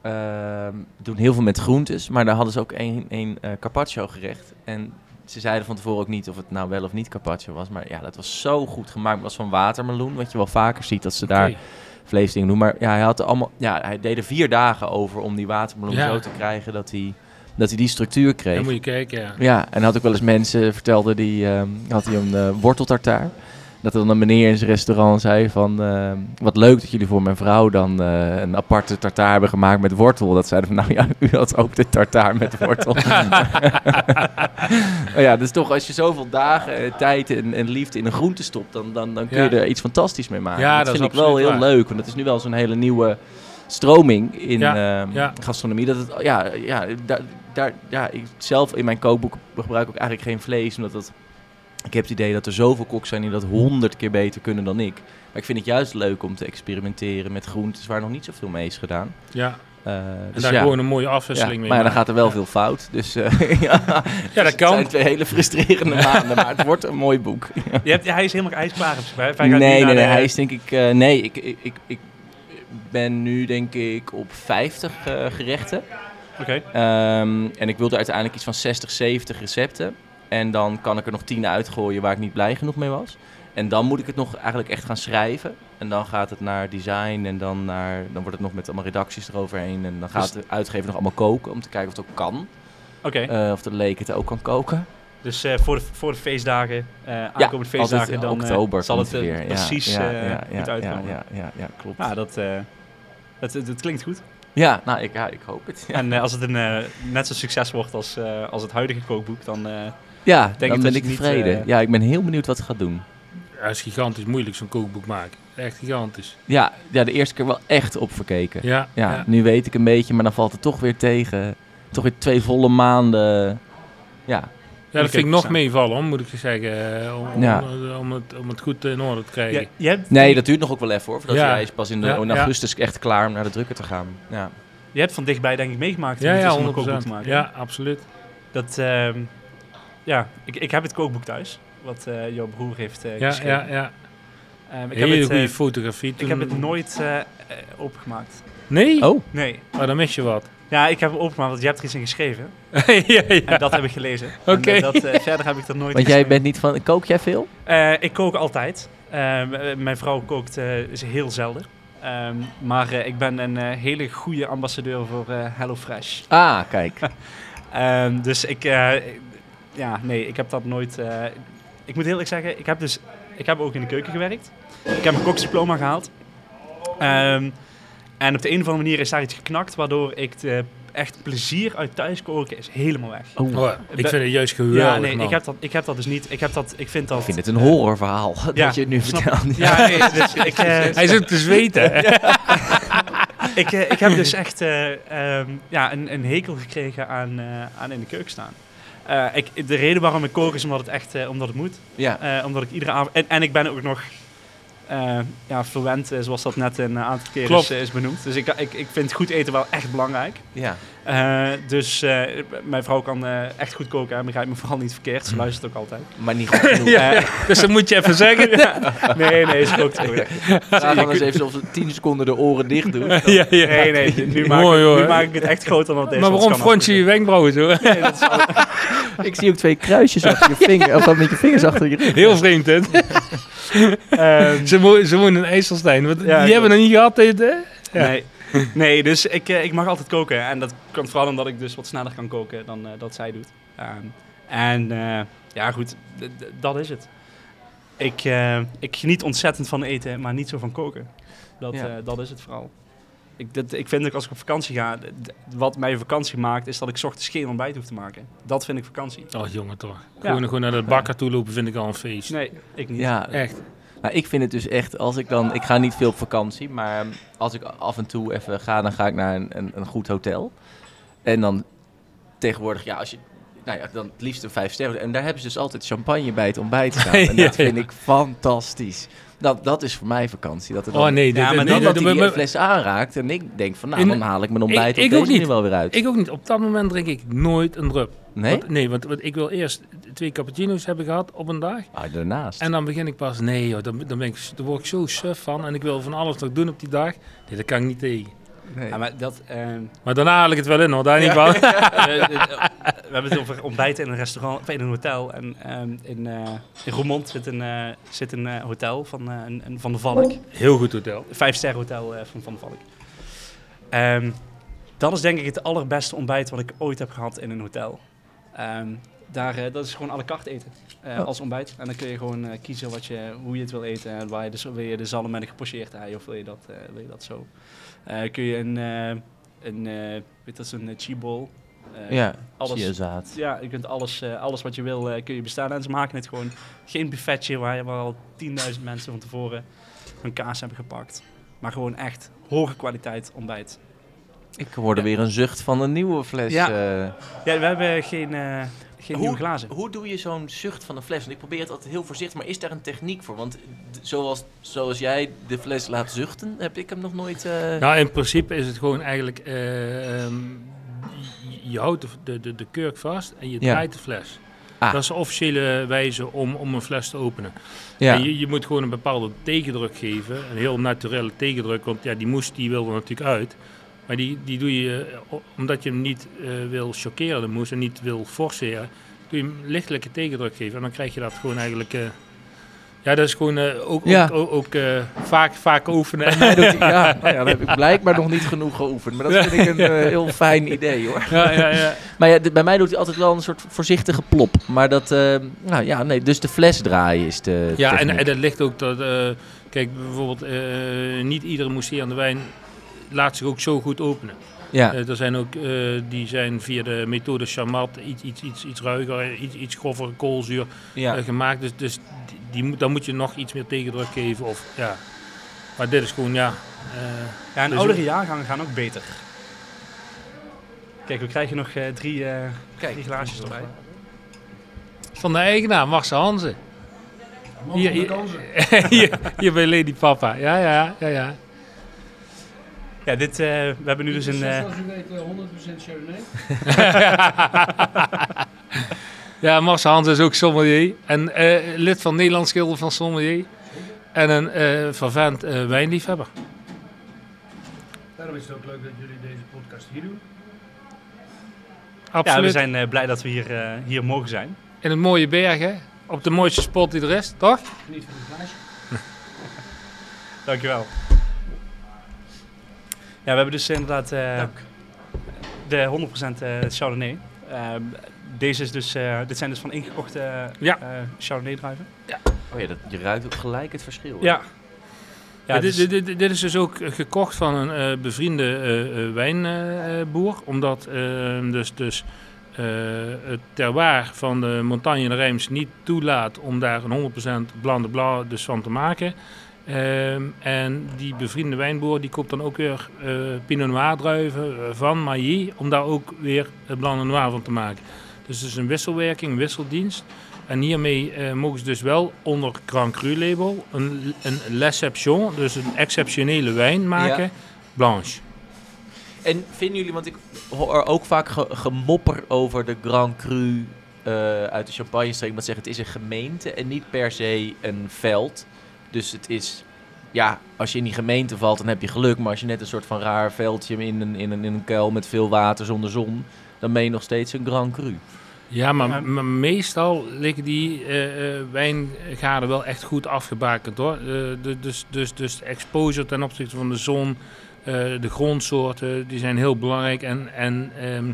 ehm, doen heel veel met groentes, maar daar hadden ze ook een, een carpaccio gerecht. En ze zeiden van tevoren ook niet of het nou wel of niet carpaccio was. Maar ja, dat was zo goed gemaakt. Het was van watermeloen, wat je wel vaker ziet dat ze daar. Vleesdingen doen. Maar ja, hij had allemaal, ja, hij deed er vier dagen over om die watermeloen
Ja.
zo te krijgen dat hij, dat hij die structuur kreeg.
Dan moet je kijken, ja.
Ja, en had ook wel eens mensen vertelde die ehm, had hij een eh, worteltartaar. Dat er dan een meneer in zijn restaurant zei van ehm, wat leuk dat jullie voor mijn vrouw dan eh, een aparte tartaar hebben gemaakt met wortel. Dat zeiden van nou ja, (laughs) u had ook de tartaar met wortel. (laughs) maar ja, dus toch als je zoveel dagen, tijd en, en liefde in een groente stopt, dan, dan, dan kun je
Ja.
er iets fantastisch mee maken.
Ja,
dat, vind ik wel heel
waar.
leuk, want dat is nu wel zo'n hele nieuwe stroming in
Ja,
ehm,
ja.
gastronomie. Dat het, ja, ja, daar, daar, ja, ik zelf in mijn kookboek gebruik ook eigenlijk geen vlees, omdat dat, ik heb het idee dat er zoveel koks zijn die dat honderd keer beter kunnen dan ik. Maar ik vind het juist leuk om te experimenteren met groentes waar nog niet zoveel mee is gedaan.
ja.
Eh,
En
dus
daar
ja,
gewoon een mooie
ja,
afwisseling mee
maar ja, dan gaat er wel veel fout. Dus eh, (laughs) ja,
Ja, dat
het
kan.
zijn twee hele frustrerende maanden, maar het wordt een mooi boek. (laughs)
Je hebt, hij is helemaal ijsklaar.
Nee, nee, nee,
de-
hij is denk ik... eh, nee, ik, ik, ik, ik ben nu denk ik op 50 eh, gerechten.
Oké.
Ehm, en ik wilde uiteindelijk iets van 60, 70 recepten. En dan kan ik er nog 10 uitgooien waar ik niet blij genoeg mee was. En dan moet ik het nog eigenlijk echt gaan schrijven. En dan gaat het naar design en dan, naar, dan wordt het nog met allemaal redacties eroverheen. En dan gaat
Dus-
de uitgever nog allemaal koken om te kijken of het ook kan.
Oké.
Eh, of de leek het ook kan koken.
Dus eh, voor, de, voor de feestdagen, eh aankomende feestdagen,
altijd,
dan
oktober
zal het
weer. Ja,
precies
ja, ja, ja,
goed
ja,
uitkomen.
Ja, ja, ja, klopt.
Ja, dat, het, het, het klinkt goed.
Ja, nou, ik, ja, ik hoop het. Ja,
En als het een, net zo succes wordt als, als het huidige kookboek, dan... eh,
ja
ik
dan
dat
ben
je
ik tevreden.
eh,
ja, ik ben heel benieuwd wat het gaat doen.
Ja, het is gigantisch moeilijk, zo'n kookboek maken. Echt gigantisch.
Ja, ja, de eerste keer wel echt op verkeken.
Ja,
Ja,
ja.
nu weet ik een beetje, maar dan valt het toch weer tegen. Toch weer twee volle maanden. Ja,
Ja, dat vind ik nog meevallen, hoor, moet ik zeggen. eh, Om, om,
Ja.
om, het, om het goed in orde te krijgen.
ja, je, hebt,
nee, dat duurt nog ook wel even hoor. Voordat
Ja.
hij is pas in, de,
Ja,
in
ja.
augustus echt klaar om naar de drukker te gaan. Ja,
je hebt van dichtbij denk ik meegemaakt
Ja, ja,
om een kookboek
100%.
te maken.
Ja, absoluut.
Dat, ehm, ja, ik, ik heb het kookboek thuis, wat eh, jouw broer heeft eh
Ja,
geschreven.
ja, ja.
Ehm, ik, heb
Hele
het, eh,
goede fotografie.
ik heb het nooit opengemaakt.
Nee?
Oh,
Nee.
Oh, dan mis je wat.
Ja, ik heb hem opengemaakt, want je hebt er iets in geschreven. (laughs)
ja, ja.
En dat heb ik gelezen. En,
Oké.
dat, verder heb ik er nooit
want jij bent niet van... Kook jij veel?
Eh, ik kook altijd. Ehm, eh, mijn vrouw kookt eh, is heel zelden. Ehm, maar eh, ik ben een eh, hele goede ambassadeur voor eh HelloFresh.
Ah, kijk. (laughs)
Ehm, dus ik, eh, ja, nee, ik heb dat nooit. eh, ik moet heel eerlijk zeggen, ik heb dus, ik heb ook in de keuken gewerkt. Ik heb een koksdiploma gehaald. Ehm, en op de een of andere manier is daar iets geknakt, waardoor ik de echt plezier uit thuiskoken is helemaal weg.
Oh,
Oh, ik vind het juist geweldig,
Ja, nee,
man.
ik heb, dat, ik heb dat dus niet. Ik heb dat, ik vind dat.
ik vind het een horrorverhaal (laughs)
Ja,
dat je het nu
snap
vertelt.
Ja, nee, (laughs) dus ik, eh, (laughs)
Hij zit te zweten.
ik, eh, ik heb dus echt eh, ehm, ja, een, een hekel gekregen aan, eh, aan in de keuken staan. Eh, ik, de reden waarom ik kook is omdat het echt eh, omdat het moet.
Ja.
Eh, omdat ik iedere avond. En, en ik ben ook nog ja, verwend, zoals dat net een aantal keer
Klopt.
is, is benoemd. Dus ik, ik, ik vind goed eten wel echt belangrijk.
Ja.
Dus mijn vrouw kan echt goed koken. Hè. Begrijp me vooral niet verkeerd. Ze luistert ook altijd.
Maar niet goed genoeg. (laughs)
Eh, (laughs)
Dus dat moet je even zeggen. (laughs)
nee, nee, ze kookt goed.
Vraag dan eens even of ze 10 seconden de oren dicht doen.
ja, ja.
Nee, nee, nu maak,
Mooi,
ik, nu
hoor.
maak ik het echt groter dan is.
Maar waarom frons je je wenkbrauwen zo?
Nee, dat is (laughs)
Ik zie ook twee kruisjes achter je (laughs) vinger. Of met je vingers achter je rug.
Heel vreemd, hè? (laughs)
Ehm,
Ze, wo ze wonen in IJsselstein. Want
Ja,
die hebben nog niet gehad, dit, hè? Ja.
Nee. nee, dus ik, eh, ik mag altijd koken. En dat komt vooral omdat ik dus wat sneller kan koken dan eh, dat zij doet. Ehm, en eh, ja, goed, dat is het. Ik, eh, ik geniet ontzettend van eten, maar niet zo van koken. Dat,
Ja.
eh, dat is het vooral. Ik, dat, ik vind ook als ik op vakantie ga, wat mij vakantie maakt, is dat ik ochtends geen ontbijt hoef te maken. Dat vind ik vakantie.
Oh, jongen, toch.
Ja.
Gewoon, gewoon naar de bakker toe lopen vind ik al een feest.
Nee, ik niet.
Ja,
Echt.
Nou, ik vind het dus echt, als ik dan, ik ga niet veel op vakantie, maar ehm, als ik af en toe even ga, dan ga ik naar een, een, een goed hotel. En dan tegenwoordig, ja, als je, nou ja, dan het liefst een vijf sterren. En daar hebben ze dus altijd champagne bij het ontbijt staan. (laughs) En dat vind ik fantastisch. Dat, dat is voor mij vakantie. Dat dan
Oh nee, dit,
Ja, maar dan
niemand
dit-
die fles aanraakt. En ik denk van, nou, dan haal ik mijn ontbijt
Ik-
op
ik ook niet.
wel weer uit.
Ik ook niet. Op dat moment drink ik nooit een drup.
nee?
Want, nee, want, want ik wil eerst twee cappuccino's hebben gehad op een dag.
Ah, daarnaast.
En dan begin ik pas, nee joh, dan, dan ben ik, daar word ik zo suf van. En ik wil van alles nog doen op die dag. Nee, dat kan ik niet tegen.
Nee.
Ja, maar dat, ehm,
Maar daarna haal ik het wel in hoor, daar niet van. (laughs) (laughs)
We hebben het over ontbijten in een restaurant, of in een hotel. En ehm, in, eh, in Roermond zit een, eh, zit een eh, hotel van, eh, een, Van de Valk.
Heel goed hotel.
Vijf sterren hotel eh, van Van de Valk. Ehm, dat is denk ik het allerbeste ontbijt wat ik ooit heb gehad in een hotel. Ehm, daar, eh, dat is gewoon à la carte eten eh,
Oh.
als ontbijt. En dan kun je gewoon eh, kiezen wat je, hoe je het wil eten. En Waar je dus, wil je de zalm met een gepocheerd ei of wil je dat, wil je dat zo? Kun je een, een weet dat is een chibol.
Ja,
alles- ja, je kunt alles, alles wat je wil, kun je bestellen. En ze maken het gewoon geen buffetje waar, je- waar al 10.000 mensen van tevoren hun kaas hebben gepakt. Maar gewoon echt hoge kwaliteit ontbijt.
Ik hoorde
Ja.
weer een zucht van een nieuwe fles.
Ja. Ja, we hebben geen, geen
Hoe-
nieuwe glazen.
Hoe doe je zo'n zucht van een fles? Want ik probeer het altijd heel voorzichtig, maar is daar een techniek voor? Want zoals, zoals jij de fles laat zuchten, heb ik hem nog nooit... eh,
Nou, in principe is het gewoon eigenlijk, eh, ehm, je, houdt de, de, de, de kurk vast en je
Ja.
draait de fles.
Ah.
Dat is de officiële wijze om, om een fles te openen.
ja.
En je, je moet gewoon een bepaalde tegendruk geven, een heel naturele tegendruk, want ja, die moes die wil er natuurlijk uit. Maar die, die doe je, eh, omdat je hem niet eh, wil chockeren, de moes, en niet wil forceren, doe je hem lichtelijke tegendruk geven. En dan krijg je dat gewoon eigenlijk... eh, ja, dat is gewoon ook,
Ja.
ook, ook, ook, vaak, vaak oefenen.
Mij doet hij- ja, (laughs) nou ja, dan heb ik blijkbaar nog niet genoeg geoefend. Maar dat vind ik een heel fijn idee hoor.
ja, ja, ja. (laughs)
Maar ja, bij mij doet hij altijd wel een soort voorzichtige plop. Maar dat, nou ja, nee, dus de fles draaien is de
Ja, en, en dat ligt ook dat, kijk, bijvoorbeeld, niet iedere mousserende wijn laat zich ook zo goed openen.
ja.
Eh, er zijn ook, eh, die zijn via de methode Chamat iets, iets, iets, iets ruiger, iets, iets grover koolzuur
ja.
eh, gemaakt. Dus, dus die, die moet, dan moet je nog iets meer tegendruk geven. Of, ja. Maar dit is gewoon, ja... eh,
Ja, en
Dus-
oudere jaargangen gaan ook beter. Kijk, we krijgen nog eh, drie, eh,
Kijk,
drie glaasjes erbij.
van de eigenaar, Marcel Hansen. Hier, hier, (laughs) hier, hier bij Lady Papa. Ja, ja, ja, ja.
Ja, dit, eh, we hebben nu dus een... eh,
Zoals u weet, eh, 100% Chardonnay. (laughs)
Ja, Marcel Hansen is ook sommelier. En eh, lid van Nederlands Schilder van Sommelier. En een eh vervent eh, wijnliefhebber.
Daarom is het ook leuk dat jullie deze podcast hier doen.
ja,
Absoluut.
we zijn eh, blij dat we hier, eh, hier mogen zijn.
In het mooie bergen. Op de mooiste spot die er is, toch?
Geniet van het glaasje. (laughs)
Dankjewel. Ja, we hebben dus inderdaad eh, de 100% eh Chardonnay. Ehm, deze is dus, eh, dit zijn dus van ingekochte
Ja.
eh, Chardonnay druiven.
Oh ja, dat, je ruikt ook gelijk het verschil.
Ja. Ja,
dit,
dus-
dit, dit, dit is dus ook gekocht van een eh, bevriende eh, eh, wijnboer. omdat eh, dus, dus eh, het terroir van de Montagne de Rijms niet toelaat om daar een 100% blanc de blanc dus van te maken. Ehm, en die bevriende wijnboer die koopt dan ook weer eh, Pinot Noir druiven eh, van Mailly om daar ook weer Blanc Noir van te maken. Dus het is een wisselwerking, een wisseldienst. En hiermee eh, mogen ze dus wel onder Grand Cru label een, een l'exception, dus een exceptionele wijn maken,
Ja.
blanche.
En vinden jullie, want ik hoor ook vaak ge- gemopper over de Grand Cru uit de Champagne-streek. Dat zeggen het is een gemeente en niet per se een veld. Dus het is, ja, als je in die gemeente valt, dan heb je geluk. Maar als je net een soort van raar veldje in een, in een, in een kuil met veel water zonder zon, dan ben je nog steeds een Grand Cru.
Ja, maar,
Ja.
maar meestal liggen die eh, eh, wijngaarden wel echt goed afgebakend hoor. Eh, de- dus, dus, dus de exposure ten opzichte van de zon, eh, de grondsoorten, die zijn heel belangrijk. En, en ehm,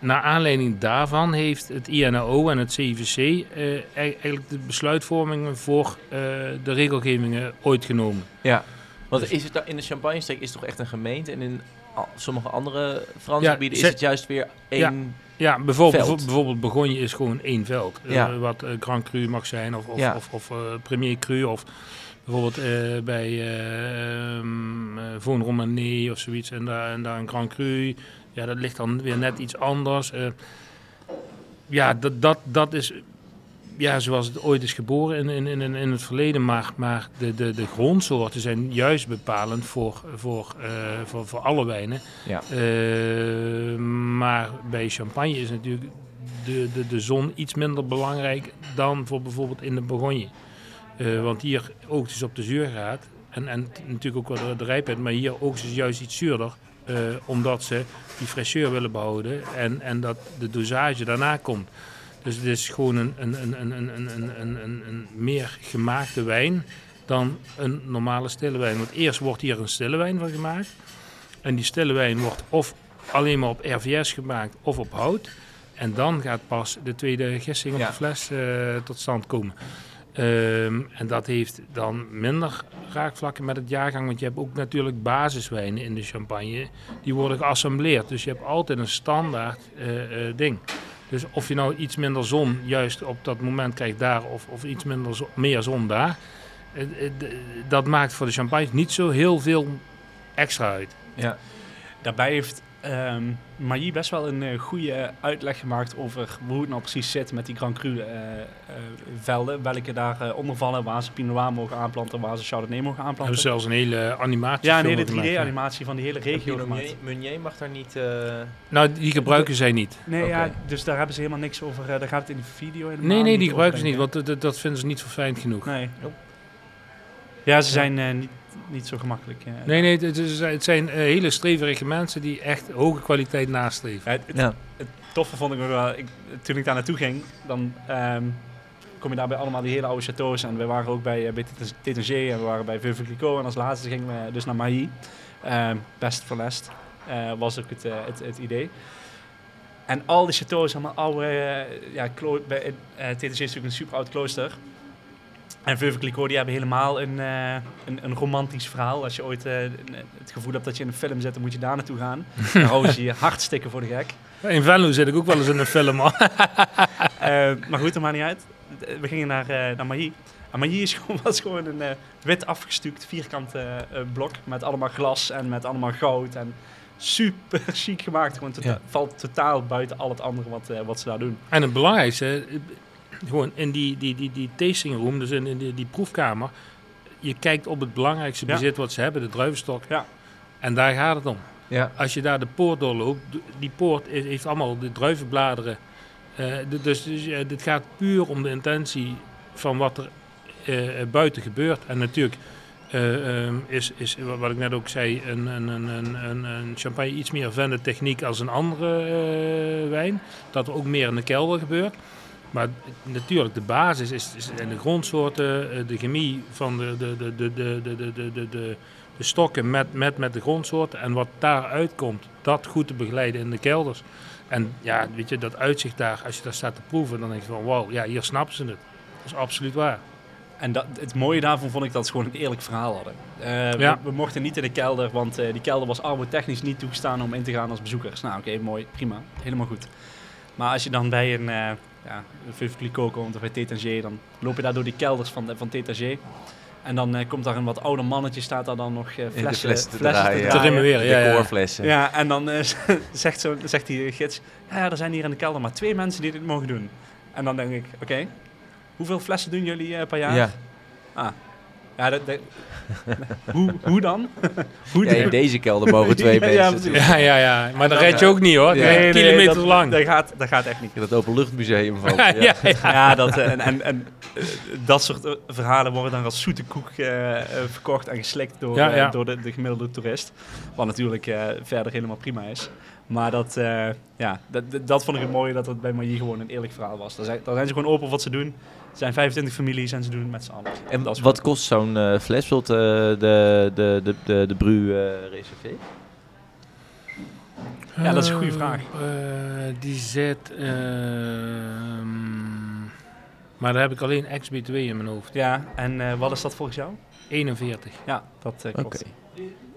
naar aanleiding daarvan heeft het INAO en het CIVC eh, e- eigenlijk de besluitvormingen voor eh, de regelgevingen ooit genomen.
Ja. Want
Dus-
is het daar in de Champagne-streek is het toch echt een gemeente en in sommige andere Franse
Ja,
gebieden is het juist weer één...
Ja, bijvoorbeeld,
Veld.
bijvoorbeeld Bourgogne is gewoon één veld. Eh,
Ja.
wat Grand Cru mag zijn of, of,
Ja.
of, of Premier Cru of bijvoorbeeld eh, bij eh um, Von of zoiets en daar, en daar een Grand Cru. Ja, dat ligt dan weer net iets anders. Eh, ja, dat, dat, dat is ja, zoals het ooit is geboren in, in, in, in het verleden. Maar, maar de, de, de grondsoorten zijn juist bepalend voor, voor, eh, voor, voor alle wijnen.
Ja.
Eh, maar bij champagne is natuurlijk de, de, de zon iets minder belangrijk dan voor bijvoorbeeld in de Bourgogne. Want hier oogst is op de zuurgraad. En, en natuurlijk ook wel de, de rijpheid, maar hier oogst is juist iets zuurder. Eh, omdat ze die fraîcheur willen behouden en, en dat de dosage daarna komt. Dus het is gewoon een, een, een, een, een, een, een, een meer gemaakte wijn dan een normale stille wijn. Want eerst wordt hier een stille wijn van gemaakt. En die stille wijn wordt of alleen maar op RVS gemaakt of op hout. En dan gaat pas de tweede gisting op de fles eh, tot stand komen. Ehm, en dat heeft dan minder raakvlakken met het jaargang. Want je hebt ook natuurlijk basiswijnen in de champagne. Die worden geassembleerd. Dus je hebt altijd een standaard eh, eh, ding. Dus of je nou iets minder zon juist op dat moment krijgt daar of, of iets minder zo- meer zon daar. eh, dat maakt voor de champagne niet zo heel veel extra uit.
Ja.
Daarbij heeft ehm Mailly best wel een eh, goede uitleg gemaakt over hoe het nou precies zit met die Grand Cru eh, eh, velden. Welke daar onder vallen, waar ze Pinot Noir mogen aanplanten, waar ze Chardonnay mogen
We hebben
aanplanten.
zelfs een hele animatie.
Ja, een hele
gemaakt, ja.
3D-animatie van die hele regio gemaakt.
Meunier, mag daar niet... eh,
Nou, die gebruiken zij niet.
Nee, ja, dus daar hebben ze helemaal niks over. eh, daar gaat het in de video helemaal
Nee, nee, die gebruiken ze niet, want dat, vinden ze niet verfijnd genoeg.
Nee. Ja, ze zijn eh, niet, niet zo gemakkelijk. eh.
Nee, nee, het, is- het zijn eh, hele streverige mensen die echt hoge kwaliteit nastreven.
Ja, het, het
ja.
toffe vond ik nog wel, ik, toen ik daar naartoe ging, dan ehm, kom je daar bij allemaal die hele oude chateaus. En we waren ook bij, eh, bij Tétanger en we waren bij Veuve Clicquot. En als laatste gingen we dus naar Mailly. Ehm, best for last eh, was ook het, het, het idee. En al die chateaus, allemaal oude, ja, bij, eh Tétanger is natuurlijk een super oud klooster. En Veuve die hebben helemaal een, eh, een, een romantisch verhaal. Als je ooit eh, het gevoel hebt dat je in een film zit, dan moet je daar naartoe gaan. Dan houden ze je hartstikke voor de gek.
In Venlo zit ik ook wel eens in een film. hoor. (laughs)
Eh, maar goed, dat maakt niet uit. We gingen naar, naar Mailly. En Mailly is (laughs) gewoon, was gewoon een wit afgestuukt vierkant blok met allemaal glas en met allemaal goud. En super (laughs) chic gemaakt. Gewoon
Ja.
valt totaal buiten al het andere wat, wat ze daar doen.
En het belangrijkste, gewoon in die, die, die, die tasting room, dus in, in die, die proefkamer, je kijkt op het belangrijkste
Ja.
bezit wat ze hebben, de druivenstok.
Ja.
En daar gaat het om.
ja.
Als je daar de poort doorloopt, die poort heeft allemaal de druivenbladeren. D- dus dus dit gaat puur om de intentie van wat er eh, buiten gebeurt. En natuurlijk eh, ehm, is, is, wa- wat ik net ook zei, een, een, een, een, champagne iets meer vende techniek als een andere wijn. Dat er ook meer in de kelder gebeurt. Maar natuurlijk, de basis is, is en de grondsoorten, eh, de chemie van de, de, de, de, de, de, de, de, de, stokken met, met, met de grondsoorten en wat daaruit komt, dat goed te begeleiden in de kelders. En ja, weet je, dat uitzicht daar, als je daar staat te proeven, dan denk je van wauw, ja, hier snappen ze het. Dat is absoluut waar.
En dat, het mooie daarvan vond ik dat ze gewoon een eerlijk verhaal hadden. Eh,
Ja.
we, we mochten niet in de kelder, want eh, die kelder was technisch niet toegestaan om in te gaan als bezoekers. Nou oké, mooi, prima, helemaal goed. Maar als je dan bij een uh, ja, Veuve komt of bij Tétanger, dan loop je daar door die kelders van, van Tétanger. En dan eh, komt daar een wat ouder mannetje, staat daar dan nog eh,
In
flessen,
flessen te
flessen
draaien.
Te remueren, ja, ja.
Decorflessen.
Ja, en dan eh, (laughs) zegt, zo, zegt die gids, ja, ja, er zijn hier in de kelder maar twee mensen die dit mogen doen. En dan denk ik, oké, hoeveel flessen doen jullie eh, per jaar?
Ja.
Ah, ja, dat, dat- (laughs) hoe, hoe dan? (laughs) hoe
Ja, in deze kelder mogen twee (laughs) mensen.
Ja, ja, ja. Maar dat
dan,
red je ook niet hoor.
Ja.
Nee,
Nee, nee,
kilometers
dat,
lang.
Dat gaat, dat gaat echt niet.
In het openluchtmuseum van.
ja, ja, ja.
Ja, dat, eh, en, en, en eh, dat soort eh, verhalen worden dan als zoete koek eh, eh, verkocht en geslikt door,
Ja, ja.
door de, de gemiddelde toerist. Wat natuurlijk eh, verder helemaal prima is. Maar dat, eh, ja, dat, dat- dat vond ik het mooie dat het bij Mailly gewoon een eerlijk verhaal was. Daar zijn, daar zijn ze gewoon open op wat ze doen. Er zijn 25 families en ze doen het met z'n allen.
En wat kost zo'n eh, fles? Eh, de, de, de, de, de Bru eh reservé?
Ja, dat is een goede vraag.
Eh, die zit... ehm, maar daar heb ik alleen XB2 in mijn hoofd.
Ja, en eh, wat is dat volgens jou?
41.
Ja, dat eh,
Oké.
klopt.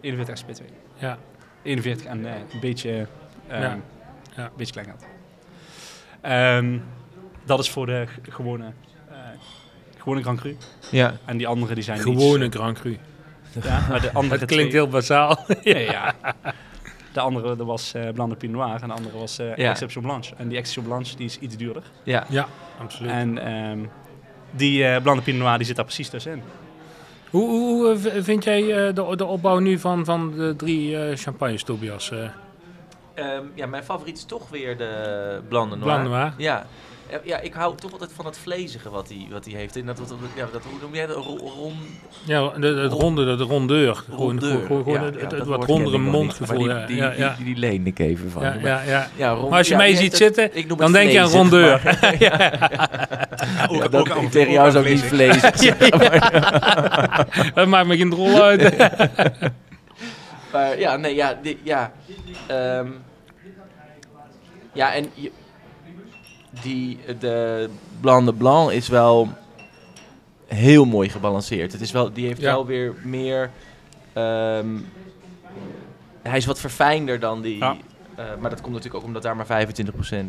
41 SP2.
Ja.
41 en eh, een beetje, ehm,
Ja. Ja.
een beetje klein geld. Ehm, dat is voor de gewone, eh, gewone Grand Cru.
Ja.
En die andere die zijn
Gewone
iets,
Grand Cru.
ja, maar de andere (laughs)
Het klinkt
twee-
heel bazaal. (laughs)
Nee, (laughs) ja. De andere dat was eh Blanc de Pinot Noir en de andere was eh
Ja.
Exception Blanche. En die Exception Blanche die is iets duurder.
Ja.
Ja, absoluut.
En ehm, die eh Blanc de Pinot Noir die zit daar precies tussenin.
Hoe, hoe eh, vind jij eh, de, de opbouw nu van, van de drie eh champagnes, Tobias? eh
Ehm, ja, mijn favoriet is toch weer de Blanc de Noir.
Blanc Noir.
Ja. Ja, Ja, ik hou toch altijd van het vlezige wat hij wat hij heeft. En dat, dat, ja, dat, hoe noem jij dat? Ro- Ron,
Ja, de, het ronde, de, de rondeur. Gewoon,
rondeur.
gewoon, gewoon
Ja,
het,
ja,
het,
dat
het wat rondere
ik
mondgevoel.
Die,
ja,
die,
ja.
die, die leen ik even van.
Ja,
Maar-
ja, ja.
ja, rond-
Maar als je
ja,
mij
die
ziet zitten,
het- ik noem
dan
het
denk je aan
vlezig,
rondeur.
maar- (laughs)
ook,
Ja,
ook
dat, tegen
ook
jou is
aan
ook niet
vleesig.
vlees. (laughs) (laughs)
Dat maakt me geen drol uit.
Maar ja, nee, ja, ja. ehm, ja, en je- die, de Blanc de Blanc is wel heel mooi gebalanceerd. Het is wel, die heeft
Ja.
wel weer meer... ehm, hij is wat verfijnder dan die...
Ja.
eh, maar dat komt natuurlijk ook omdat daar maar 25% eh, eh,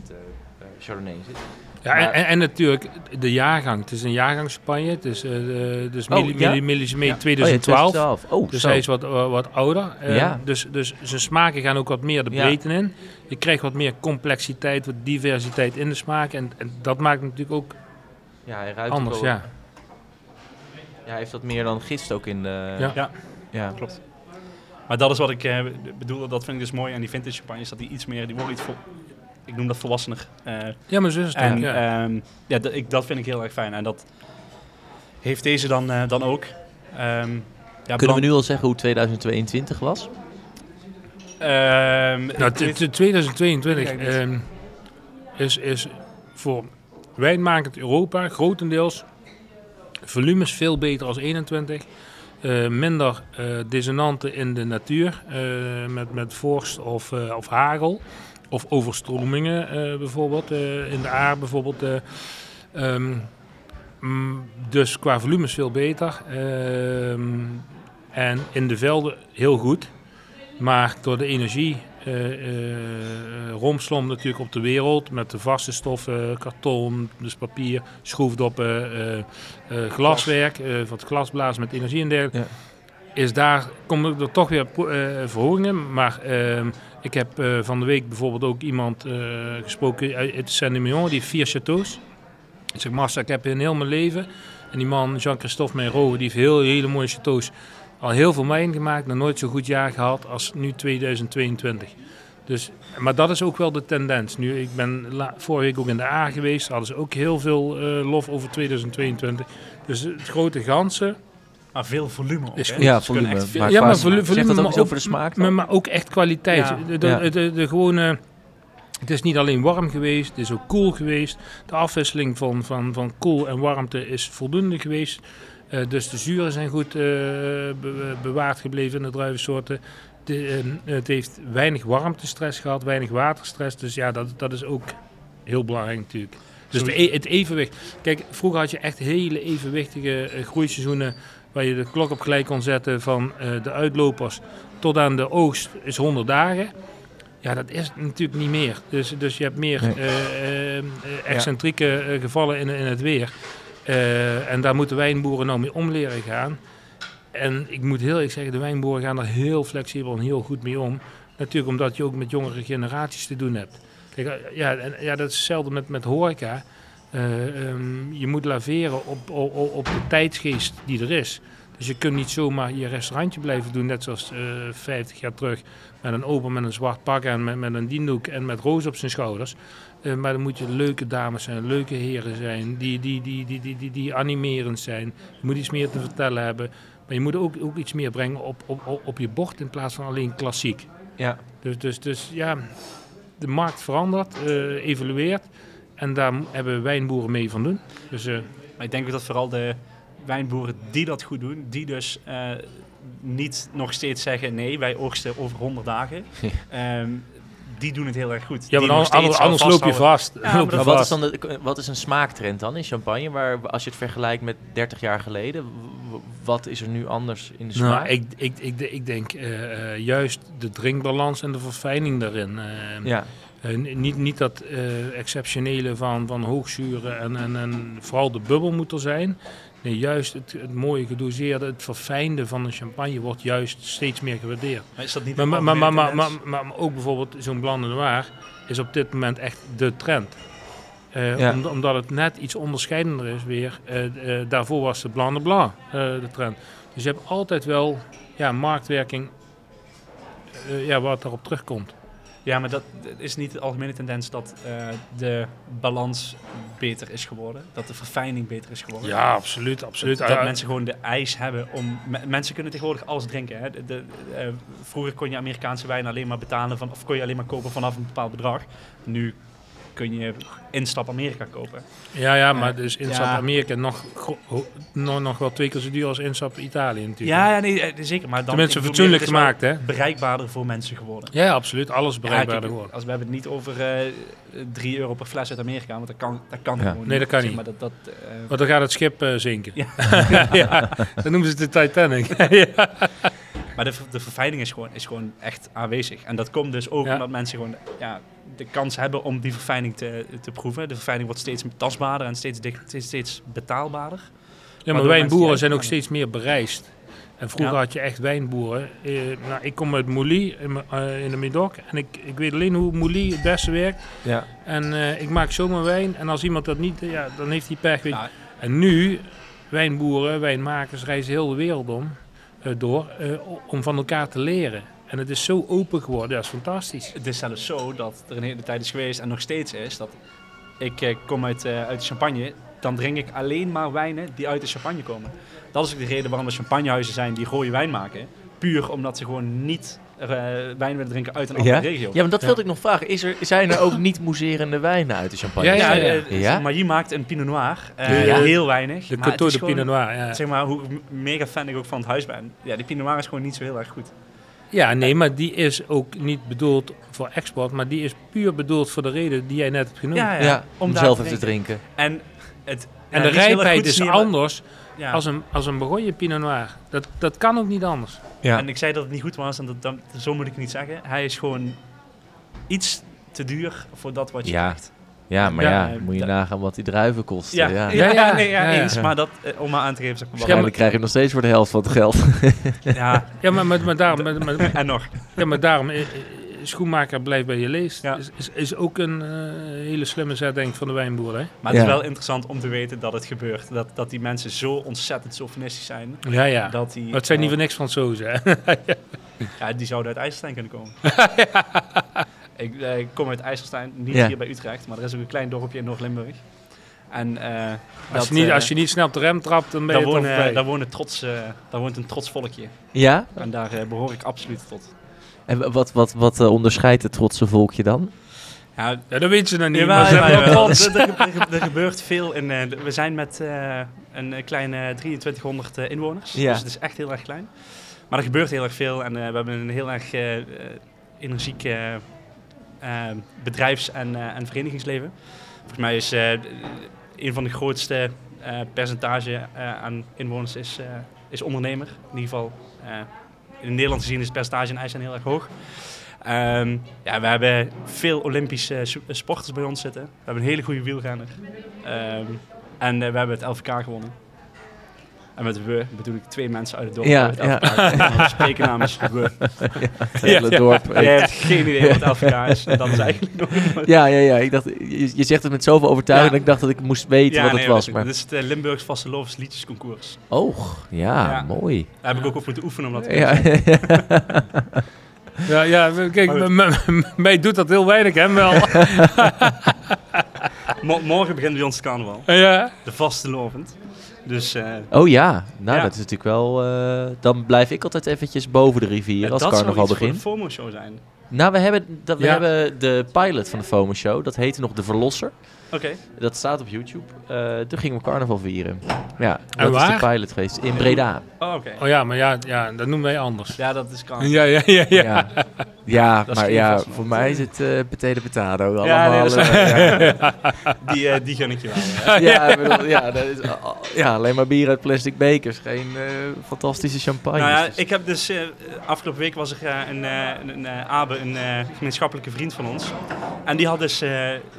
Chardonnay in zit.
Ja, en,
Maar-
en, en natuurlijk de jaargang. Het is een jaargangscampagne. Het is, dus
Oh,
milli,
ja?
milli, milliseme
Ja.
2012.
Oh, ja, Oh,
Dus
zo.
hij is wat, eh, wat ouder.
Ja.
dus, dus zijn smaken gaan ook wat meer de
Ja.
breedte in. Je krijgt wat meer complexiteit, wat diversiteit in de smaak. En, en dat maakt het natuurlijk ook
Ja, hij ruikt
anders. Ja.
Ja, hij heeft wat meer dan gist ook in de...
Ja.
Ja,
ja.
klopt. Maar dat is wat ik eh, bedoel, dat vind ik dus mooi aan die vintage champagnes, dat die iets meer, die worden iets vol, ik noem dat volwassener. Eh,
ja, maar zo is het
en
ja.
ehm, ja, dat, ik, dat vind ik heel erg fijn. En dat heeft deze dan, eh, dan ook. Ehm, ja,
Kunnen we nu al zeggen hoe 2022 was?
Ehm,
Nou,
ik
t-
weet-
t- 2022
Kijk, dit-
ehm, is, is voor wijnmakend Europa grotendeels volumes veel beter als 21. Eh, minder eh dissonanten in de natuur eh, met, met vorst of, eh, of hagel. Of overstromingen eh, bijvoorbeeld eh, in de aard bijvoorbeeld. eh. Ehm, mm, dus qua volumes veel beter. Ehm, en in de velden heel goed. Maar door de energie romslomp natuurlijk op de wereld met de vaste stoffen, karton, dus papier, schroefdoppen, glaswerk, het glasblazen met energie en dergelijke.
Ja.
Is daar komen er toch weer eh, verhogingen. Maar ehm, ik heb eh, van de week bijvoorbeeld ook iemand eh, gesproken uit Saint-Emilion, die heeft vier chateaus. Ik zeg, Marcel, ik heb in heel mijn leven. En die man, Jean-Christophe Meiro, die heeft heel, hele mooie chateaus al heel veel wijn gemaakt, nog nooit zo'n goed jaar gehad als nu 2022. Dus, maar dat is ook wel de tendens. Nu, ik ben vorige week ook in de A geweest, hadden ze ook heel veel lof over 2022. Dus het grote ganse,
maar veel volume ook,
Is
hè?
goed.
Ja,
kunnen
volume.
echt veel-
Maar
ja, maar
smaak.
volu-
Zegt
volume,
dat ook
maar
over de smaak
maar, maar ook echt kwaliteit.
Ja.
De, de, de, de, de gewone, het is niet alleen warm geweest, het is ook koel geweest. De afwisseling van, van, van koel en warmte is voldoende geweest. Eh, dus de zuren zijn goed eh, be- bewaard gebleven in de druivensoorten. De, eh, het heeft weinig warmtestress gehad, weinig waterstress. Dus ja, dat, dat is ook heel belangrijk natuurlijk. Dus de, e- het evenwicht. Kijk, vroeger had je echt hele evenwichtige eh, groeiseizoenen waar je de klok op gelijk kon zetten van eh, de uitlopers tot aan de oogst is 100 dagen. Ja, dat is natuurlijk niet meer. Dus, dus je hebt meer
Nee.
eh, eh, excentrieke gevallen in, in het weer. En daar moeten wijnboeren nou mee om leren gaan. En ik moet heel eerlijk zeggen, de wijnboeren gaan er heel flexibel en heel goed mee om. Natuurlijk omdat je ook met jongere generaties te doen hebt. Kijk, ja, en, ja dat is hetzelfde met, met horeca. Eh, ehm, je moet laveren op, op, op de tijdsgeest die er is. Dus je kunt niet zomaar je restaurantje blijven doen, net zoals eh 50 jaar terug. Met een open met een zwart pak en met, met een diendoek en met roos op zijn schouders. Eh, maar dan moet je leuke dames zijn, leuke heren zijn, die, die, die, die, die, die, die animerend zijn. Je moet iets meer te vertellen hebben. Maar je moet ook, ook iets meer brengen op, op, op, je bord in plaats van alleen klassiek.
Ja.
Dus, dus, dus ja, de markt verandert, evolueert. En daar hebben wijnboeren mee van doen. Dus eh,
Maar ik denk dat vooral de wijnboeren die dat goed doen, die dus eh, niet nog steeds zeggen nee, wij oogsten over 100 dagen. (laughs) Ehm, die doen het heel erg goed.
ja, maar anders, anders, loop je vast.
Ja, (laughs)
Loop je
Maar wat is dan de, wat is een smaaktrend dan in champagne? Waar, als je het vergelijkt met 30 jaar geleden, wat is er nu anders in de smaak?
Nou, ik, ik, ik, ik denk eh, eh, juist de drinkbalans en de verfijning daarin. eh,
ja.
Eh, niet, niet dat eh, exceptionele van, van hoogzuren en, en, en vooral de bubbel moet er zijn. Nee, juist het, het mooie gedoseerde, het verfijnde van een champagne wordt juist steeds meer gewaardeerd.
Maar is dat niet
Maar, maar, maar, maar, maar, ook bijvoorbeeld zo'n Blanc de Noir is op dit moment echt de trend. Eh,
Ja.
om- omdat het net iets onderscheidender is weer. Eh, eh, daarvoor was de Blanc de Blanc eh, de trend. Dus je hebt altijd wel ja, marktwerking eh, ja, wat erop terugkomt.
Ja, maar dat is niet de algemene tendens dat eh, de balans beter is geworden. Dat de verfijning beter is geworden.
Ja, absoluut. absoluut.
Dat, dat
Ah,
mensen gewoon de ijs hebben om... me- mensen kunnen tegenwoordig alles drinken. Hè. De, de- eh, vroeger kon je Amerikaanse wijn alleen maar betalen van... Of kon je alleen maar kopen vanaf een bepaald bedrag. Nu kun je instap Amerika kopen.
ja, ja, maar
eh,
dus instap
ja.
Amerika nog, nog, nog wel twee keer zo duur als instap Italië natuurlijk.
Ja, ja nee, eh, zeker. Maar dan,
Tenminste, fatsoenlijk gemaakt, hè?
bereikbaarder voor mensen geworden.
Ja, absoluut. Alles bereikbaarder geworden.
als we hebben het niet over eh 3 euro per fles uit Amerika, want dat kan, dat kan
Ja.
gewoon
Nee, dat kan
Zeg
niet.
Maar dat, dat, eh,
Want dan gaat het schip eh, zinken.
Ja. (laughs)
ja, dan noemen ze het de Titanic. (laughs) ja.
Maar de, de verfijning is gewoon, is gewoon echt aanwezig. En dat komt dus ook
Ja.
omdat mensen gewoon ja, de kans hebben om die verfijning te, te proeven. De verfijning wordt steeds tastbaarder en steeds, dicht, steeds, steeds betaalbaarder.
Ja, maar wijnboeren zijn ook steeds meer bereisd. En vroeger
Ja.
had je echt wijnboeren. Eh, nou, ik kom uit Mouly in, eh, in de Médoc. En ik, ik weet alleen hoe Mouly het beste werkt.
Ja.
En eh, ik maak zomaar wijn. En als iemand dat niet, ja, dan heeft hij pech.
Nou,
En nu, wijnboeren, wijnmakers reizen heel de wereld om, eh, door eh, om van elkaar te leren. En het is zo open geworden, dat is fantastisch.
het is zelfs zo dat er een hele tijd is geweest en nog steeds is dat ik eh, kom uit, eh, uit de champagne. Dan drink ik alleen maar wijnen die uit de champagne komen. Dat is ook de reden waarom er champagnehuizen zijn die rode wijn maken. Puur omdat ze gewoon niet eh, wijn willen drinken uit een andere
Ja?
regio.
ja, maar dat
Ja.
wilde ik nog vragen. Is er, zijn er ook niet mousserende wijnen uit de champagne?
Ja, ja,
Ja,
ja.
Ja?
maar je maakt een Pinot Noir. eh,
Ja.
Heel weinig.
De
maar het
Coteau
is
de
gewoon-
Pinot Noir, ja.
Zeg maar, hoe mega fan ik ook van het huis ben. Ja, die Pinot Noir is gewoon niet zo heel erg goed.
Ja, nee, maar die is ook niet bedoeld voor export, maar die is puur bedoeld voor de reden die jij net hebt genoemd.
Ja, ja.
Ja, om
daar
zelf
te
even te drinken.
En, het,
En
ja,
de rijpheid is anders
Ja.
als een, als een Bourgogne Pinot Noir. Dat, dat kan ook niet anders.
Ja.
En ik zei dat het niet goed was, en dat, dat, zo moet ik het niet zeggen. Hij is gewoon iets te duur voor dat wat je
Ja.
krijgt.
Ja, maar
Ja,
ja, moet je nagaan wat die druiven kosten.
Ja,
Ja,
ja,
Ja,
nee, ja,
Ja, ja.
eens. Maar dat, eh, om maar aan te geven, zeg maar,
Waarschijnlijk krijg je nog steeds voor de helft van het geld. (laughs)
ja,
Ja, maar, maar, maar daarom, maar, maar-
en nog.
ja, maar daarom eh, eh, schoenmaker blijft bij je leest.
Ja.
Is, is, is ook een hele slimme zet, denk ik, van de wijnboer. Hè?
Maar het is wel interessant om te weten dat het gebeurt. Dat, dat die mensen zo ontzettend sofistisch zijn.
Ja, ja.
Dat die,
Maar het zijn niet voor niks Fransozen. Hè?
Ja, die zouden uit IJsselstein kunnen komen. (laughs) (laughs) ik, eh, ik kom uit IJsselstein, niet
Ja.
hier bij Utrecht, maar er is ook een klein dorpje in Noord-Limburg. En eh,
Als,
dat,
je niet,
eh,
als je niet snel op de rem trapt, dan ben
daar,
je toch
daar, wonen trots, eh, daar woont een trots volkje.
Ja?
En daar eh, behoor ik absoluut tot.
En wat, wat, wat onderscheidt het trotse volkje dan?
Ja,
Ja, dat weet ze nog niet. Maar wel trots.
Er, er- er- er gebeurt veel. In, eh, we zijn met eh, een kleine 2300 eh, inwoners.
Ja.
Dus het is echt heel erg klein. Maar er gebeurt heel erg veel. En eh, we hebben een heel erg energiek bedrijfs- en, eh, en verenigingsleven. Volgens mij is eh, een van de grootste eh percentage aan inwoners is, is ondernemer. In ieder geval in Nederland gezien is het percentage in IJsland heel erg hoog. Ehm, ja, we hebben veel Olympische sporters bij ons zitten. We hebben een hele goede wielrenner. Ehm, En we hebben het LVK gewonnen. En met we bedoel ik twee mensen uit het dorp.
Ja.
En we (laughs) spreken namens we.
Het hele
ja.
dorp.
Jij hebt geen idee wat LVK is. En dat is eigenlijk nog
Ja, ja, ja. Ik dacht, je, je zegt het met zoveel overtuiging
Ja.
dat ik dacht dat ik moest weten wat het was. Maar...
Dit is het eh, Limburgs Vastelovens liedjesconcours.
Oh, ja,
Ja.
mooi.
Daar heb ik ook op moeten oefenen om dat te
Ja, (laughs)
Ja, ja we- kijk, mij doet dat heel weinig, hè, wel. (laughs)
Mo- morgen begint bij ons carnaval.
ja.
De Vastelovend. Dus eh,
Oh ja, nou
Ja.
dat is natuurlijk wel... eh, dan blijf ik altijd eventjes boven de rivier als
dat
carnaval
zou iets
begint.
voor de FOMO-show zijn.
Nou, we hebben, dat, we
Ja.
hebben de pilot van de FOMO Show. Dat heette nog De Verlosser.
Oké.
Dat staat op YouTube. Eh, toen gingen we carnaval vieren. Ja, dat is de pilot geweest. In Breda.
Oh, oké.
Oh ja, maar ja, ja, dat noemen wij anders.
Ja, dat is carnaval.
Ja, ja, ja, ja.
Ja, ja
Dat is
maar ja, voor mij is het eh potato potato. Allemaal,
Ja, nee, dat is
eh, (laughs) ja.
Die, eh, die gun ik je wel. ja. (laughs)
Ja, ik bedoel, ja, dat is, ja, alleen maar bier uit plastic bekers. Geen eh, fantastische champagne.
Nou ja,
Dus-
ik heb dus... eh, afgelopen week was er een, eh, een, een eh, Abe, een eh, gemeenschappelijke vriend van ons. En die, had dus, eh,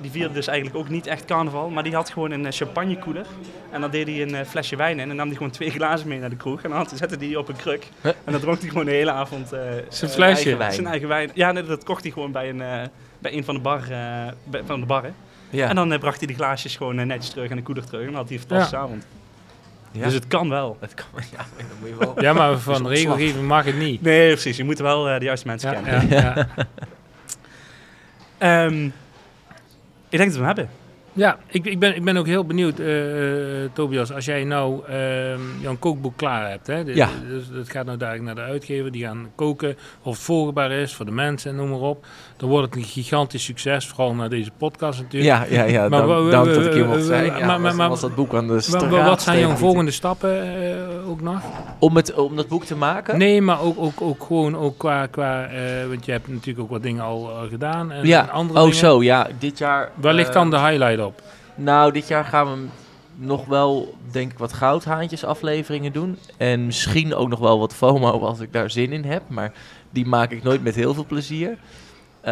die vierde dus eigenlijk ook niet echt carnaval. Maar die had gewoon een eh, champagnekoeler. En dan deed hij een eh, flesje wijn in. En nam hij gewoon twee glazen mee naar de kroeg. En dan zette hij die op een kruk.
Huh?
En dan dronk hij gewoon de hele avond... eh,
Zijn flesje.
eigen wijn.
Zijn eigen wijn. Ja, nee, dat kocht hij gewoon bij een, eh, bij een van de, bar, eh, bij- van de barren.
ja.
En dan bracht hij de glaasjes gewoon netjes terug en de koeler terug. En dan had hij een fantastische avond.
Ja.
Dus het kan wel.
Het kan, (laughs) ja, dan moet je wel...
Ja, maar
Dus
van
op
regelgeving mag het niet.
Nee, precies. Je moet wel eh, de juiste mensen
Ja,
kennen.
ja, ja. (laughs)
Ehm, ik denk dat we hem hebben.
Ja, ik, ik, ben, ik ben ook heel benieuwd, eh, eh, Tobias, als jij nou ehm, jouw kookboek klaar hebt. Hè? De-
Ja.
Dus dat gaat nou dadelijk naar de uitgever, die gaan koken of het volgbaar is voor de mensen en noem maar op. Dan wordt het een gigantisch succes, vooral naar deze podcast natuurlijk.
Ja, ja, ja.
Maar
dank,
we-
dank
we-
dat ik hier mocht zijn. Ja,
maar-
was,
maar-
was dat boek aan de straat.
wa- wat zijn jouw volgende stappen eh, ook nog?
Om, het, om dat boek te maken?
Nee, maar ook, ook, ook gewoon ook qua, qua eh, want je hebt natuurlijk ook wat dingen al eh, gedaan en, en
Ja,
andere
oh
dingen.
zo, ja. Dit jaar...
Waar ligt
eh,
dan de highlight op?
Nou, dit jaar gaan we nog wel, denk ik, wat goudhaantjes afleveringen doen. En misschien ook nog wel wat FOMO als ik daar zin in heb. Maar die maak ik nooit met heel veel plezier. Eh,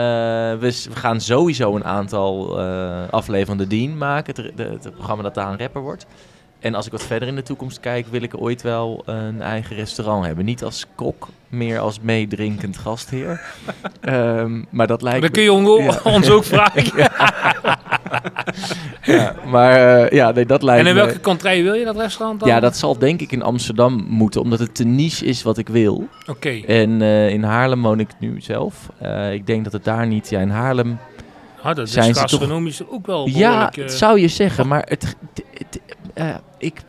we, we gaan sowieso een aantal eh afleveringen Dean maken. Het programma dat daar een rapper wordt. En als ik wat verder in de toekomst kijk, wil ik ooit wel een eigen restaurant hebben. Niet als kok, meer als meedrinkend gastheer. (laughs) Ehm, maar dat lijkt
Dan
me-
kun je on-
Ja.
ons ook vragen. (laughs)
ja, maar eh, ja, nee, dat lijkt
En in welke contrij wil je dat restaurant dan?
Ja, dat zal denk ik in Amsterdam moeten, omdat het te niche is wat ik wil.
Oké.
En eh, in Haarlem woon ik nu zelf. Eh, ik denk dat het daar niet... Ja, in Haarlem...
Ah, dat
Zijn
is
ze toch-
gastronomisch ook wel
Ja, het zou je zeggen, maar het, het- het- eh, ik,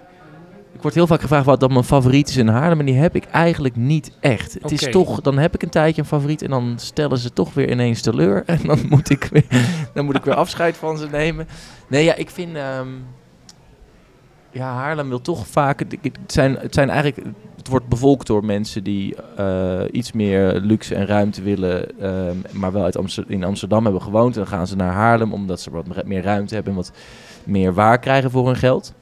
ik word heel vaak gevraagd wat dan mijn favoriet is in Haarlem. En die heb ik eigenlijk niet echt. Het is toch, dan heb ik een tijdje een favoriet en dan stellen ze toch weer ineens teleur. (laughs) En dan moet ik weer, dan moet ik weer afscheid van ze nemen. Nee, ja, ik vind... ehm, ja, Haarlem wil toch vaak... Het, zijn, het zijn eigenlijk... Het wordt bevolkt door mensen die eh, iets meer luxe en ruimte willen, ehm, maar wel uit Amster- in Amsterdam hebben gewoond. En dan gaan ze naar Haarlem omdat ze wat meer ruimte hebben en wat meer waar krijgen voor hun geld.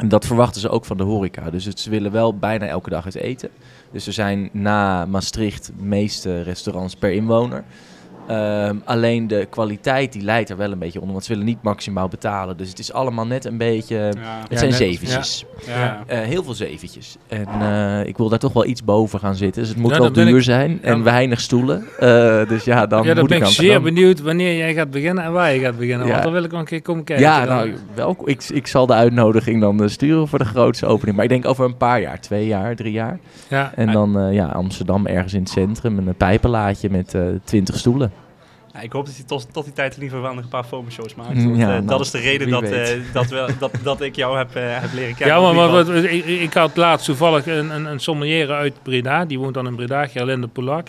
En dat verwachten ze ook van de horeca. Dus ze willen wel bijna elke dag eens eten. Dus er zijn na Maastricht meeste restaurants per inwoner. Ehm, alleen de kwaliteit die leidt er wel een beetje onder, want ze willen niet maximaal betalen. Dus het is allemaal net een beetje...
Ja.
Het
Ja,
zijn
net-
zeventjes.
Ja.
Eh, heel veel zeventjes. En eh, ik wil daar toch wel iets boven gaan zitten. Dus het moet
Ja,
wel duur
ik-
zijn en
Ja.
weinig stoelen. Eh, dus ja, dan
ja, dan
moet
ben
ik
zeer
gaan.
benieuwd wanneer jij gaat beginnen en waar je gaat beginnen.
Ja.
Want dan wil ik wel een keer komen kijken.
Ja, nou, welkom. Ik, ik zal de uitnodiging dan sturen voor de grootste opening. Maar ik denk over een paar jaar, twee jaar, drie jaar.
ja.
En dan eh, ja, Amsterdam ergens in het centrum. Een pijpenlaadje met eh, twintig stoelen.
Ja, ik hoop dat hij tot, tot die tijd in ieder geval wel nog een paar FOMO-shows maakt.
Mm,
Want,
ja,
eh,
nou,
dat is de reden dat, eh, dat, we, dat, dat ik jou heb, eh, heb leren kennen.
Ja, maar, wat, ik, ik had laatst toevallig een, een, een sommelier uit Breda. Die woont dan in Breda, Gerlinde Polak.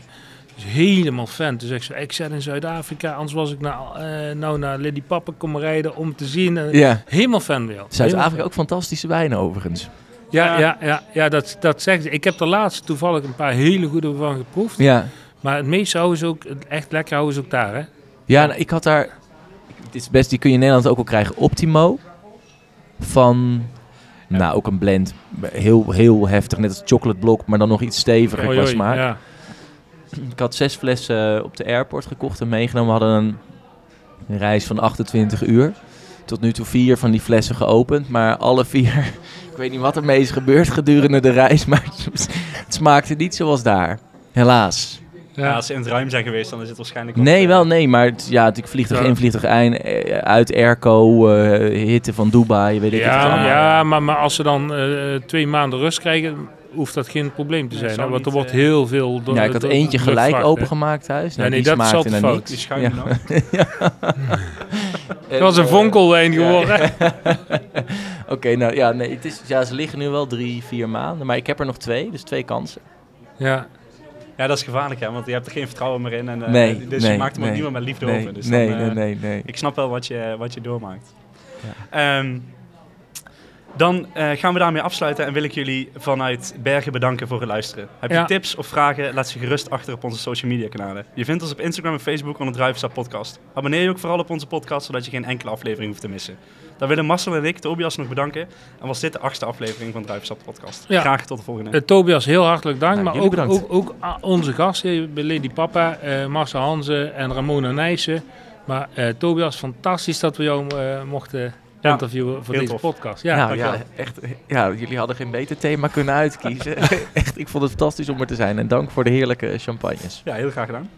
Is helemaal fan. Dus ik zei, ik zat in Zuid-Afrika. Anders was ik naar, eh, nou naar Lady Papa komen rijden om te zien.
Ja.
Helemaal fan weer.
Zuid-Afrika ook fantastische wijnen overigens.
Ja, ja, ja, ja dat, dat zegt ze. Ik heb er laatst toevallig een paar hele goede van geproefd.
Ja.
Maar het meeste houden ze ook, echt lekker houden ze ook daar, hè?
Ja, nou, ik had daar. Dit is best, die kun je in Nederland ook al krijgen. Optimo. Van. Nou, ook een blend. Heel, heel heftig. Net als chocolate blok, maar dan nog iets steviger qua smaak.
Ja.
Ik had zes flessen op de airport gekocht en meegenomen. We hadden een, een reis van 28 uur. tot nu toe vier van die flessen geopend. Maar alle vier, (laughs) ik weet niet wat ermee is gebeurd gedurende de reis. Maar het, (laughs) het smaakte niet zoals daar. Helaas.
Ja, als ze in het ruim zijn geweest, dan is het waarschijnlijk... wat,
Nee,
eh,
wel nee. Maar het, ja, ik vlieg er
Ja.
in, vlieg er eind, eh, uit airco, eh, hitte van Dubai, weet ik het
Ja,
allemaal.
ja maar, maar als ze dan eh, twee maanden rust krijgen, hoeft dat geen probleem te
Nee,
zijn. hè, want er wordt heel veel... door-
Ja, ik had eentje
door
gelijk opengemaakt thuis. Nou,
Ja, nee,
die
dat
naar
fout.
Die schuim
Ja.
nog. (laughs) (laughs)
Het was een
En,
vonkelwijn geworden. (laughs)
Oké, nou ja, nee, het is, ja, ze liggen nu wel drie, vier maanden. Maar ik heb er nog twee, dus twee kansen.
Ja.
Ja, dat is gevaarlijk, hè, want je hebt er geen vertrouwen meer in. En, eh,
Nee,
dus
nee,
je maakt hem ook
nee.
niet meer met liefde
Nee,
over. Dus
nee,
dan, eh,
nee, nee, nee.
Ik snap wel wat je, wat je doormaakt. Ehm, dan eh, gaan we daarmee afsluiten en wil ik jullie vanuit Bergen bedanken voor het luisteren. Heb je
Ja.
tips of vragen, laat ze gerust achter op onze social media kanalen. Je vindt ons op Instagram en Facebook onder Druivensap Podcast. Abonneer je ook vooral op onze podcast, zodat je geen enkele aflevering hoeft te missen. Dan willen Marcel en ik Tobias nog bedanken. En was dit de achtste aflevering van Druivensap Podcast.
Ja.
Graag tot de volgende.
Eh, Tobias, heel hartelijk dank. Maar ook, ook, ook onze gasten, bij Lady Papa, eh Marcel Hansen en Ramona Nijssen. Maar eh, Tobias, fantastisch dat we jou eh, mochten
Ja,
interviewen voor
heel
deze
tof.
podcast. Ja,
nou ja, echt, ja, jullie hadden geen beter thema kunnen uitkiezen. (laughs) echt, ik vond het fantastisch om er te zijn. En dank voor de heerlijke champagnes.
Ja, heel graag gedaan.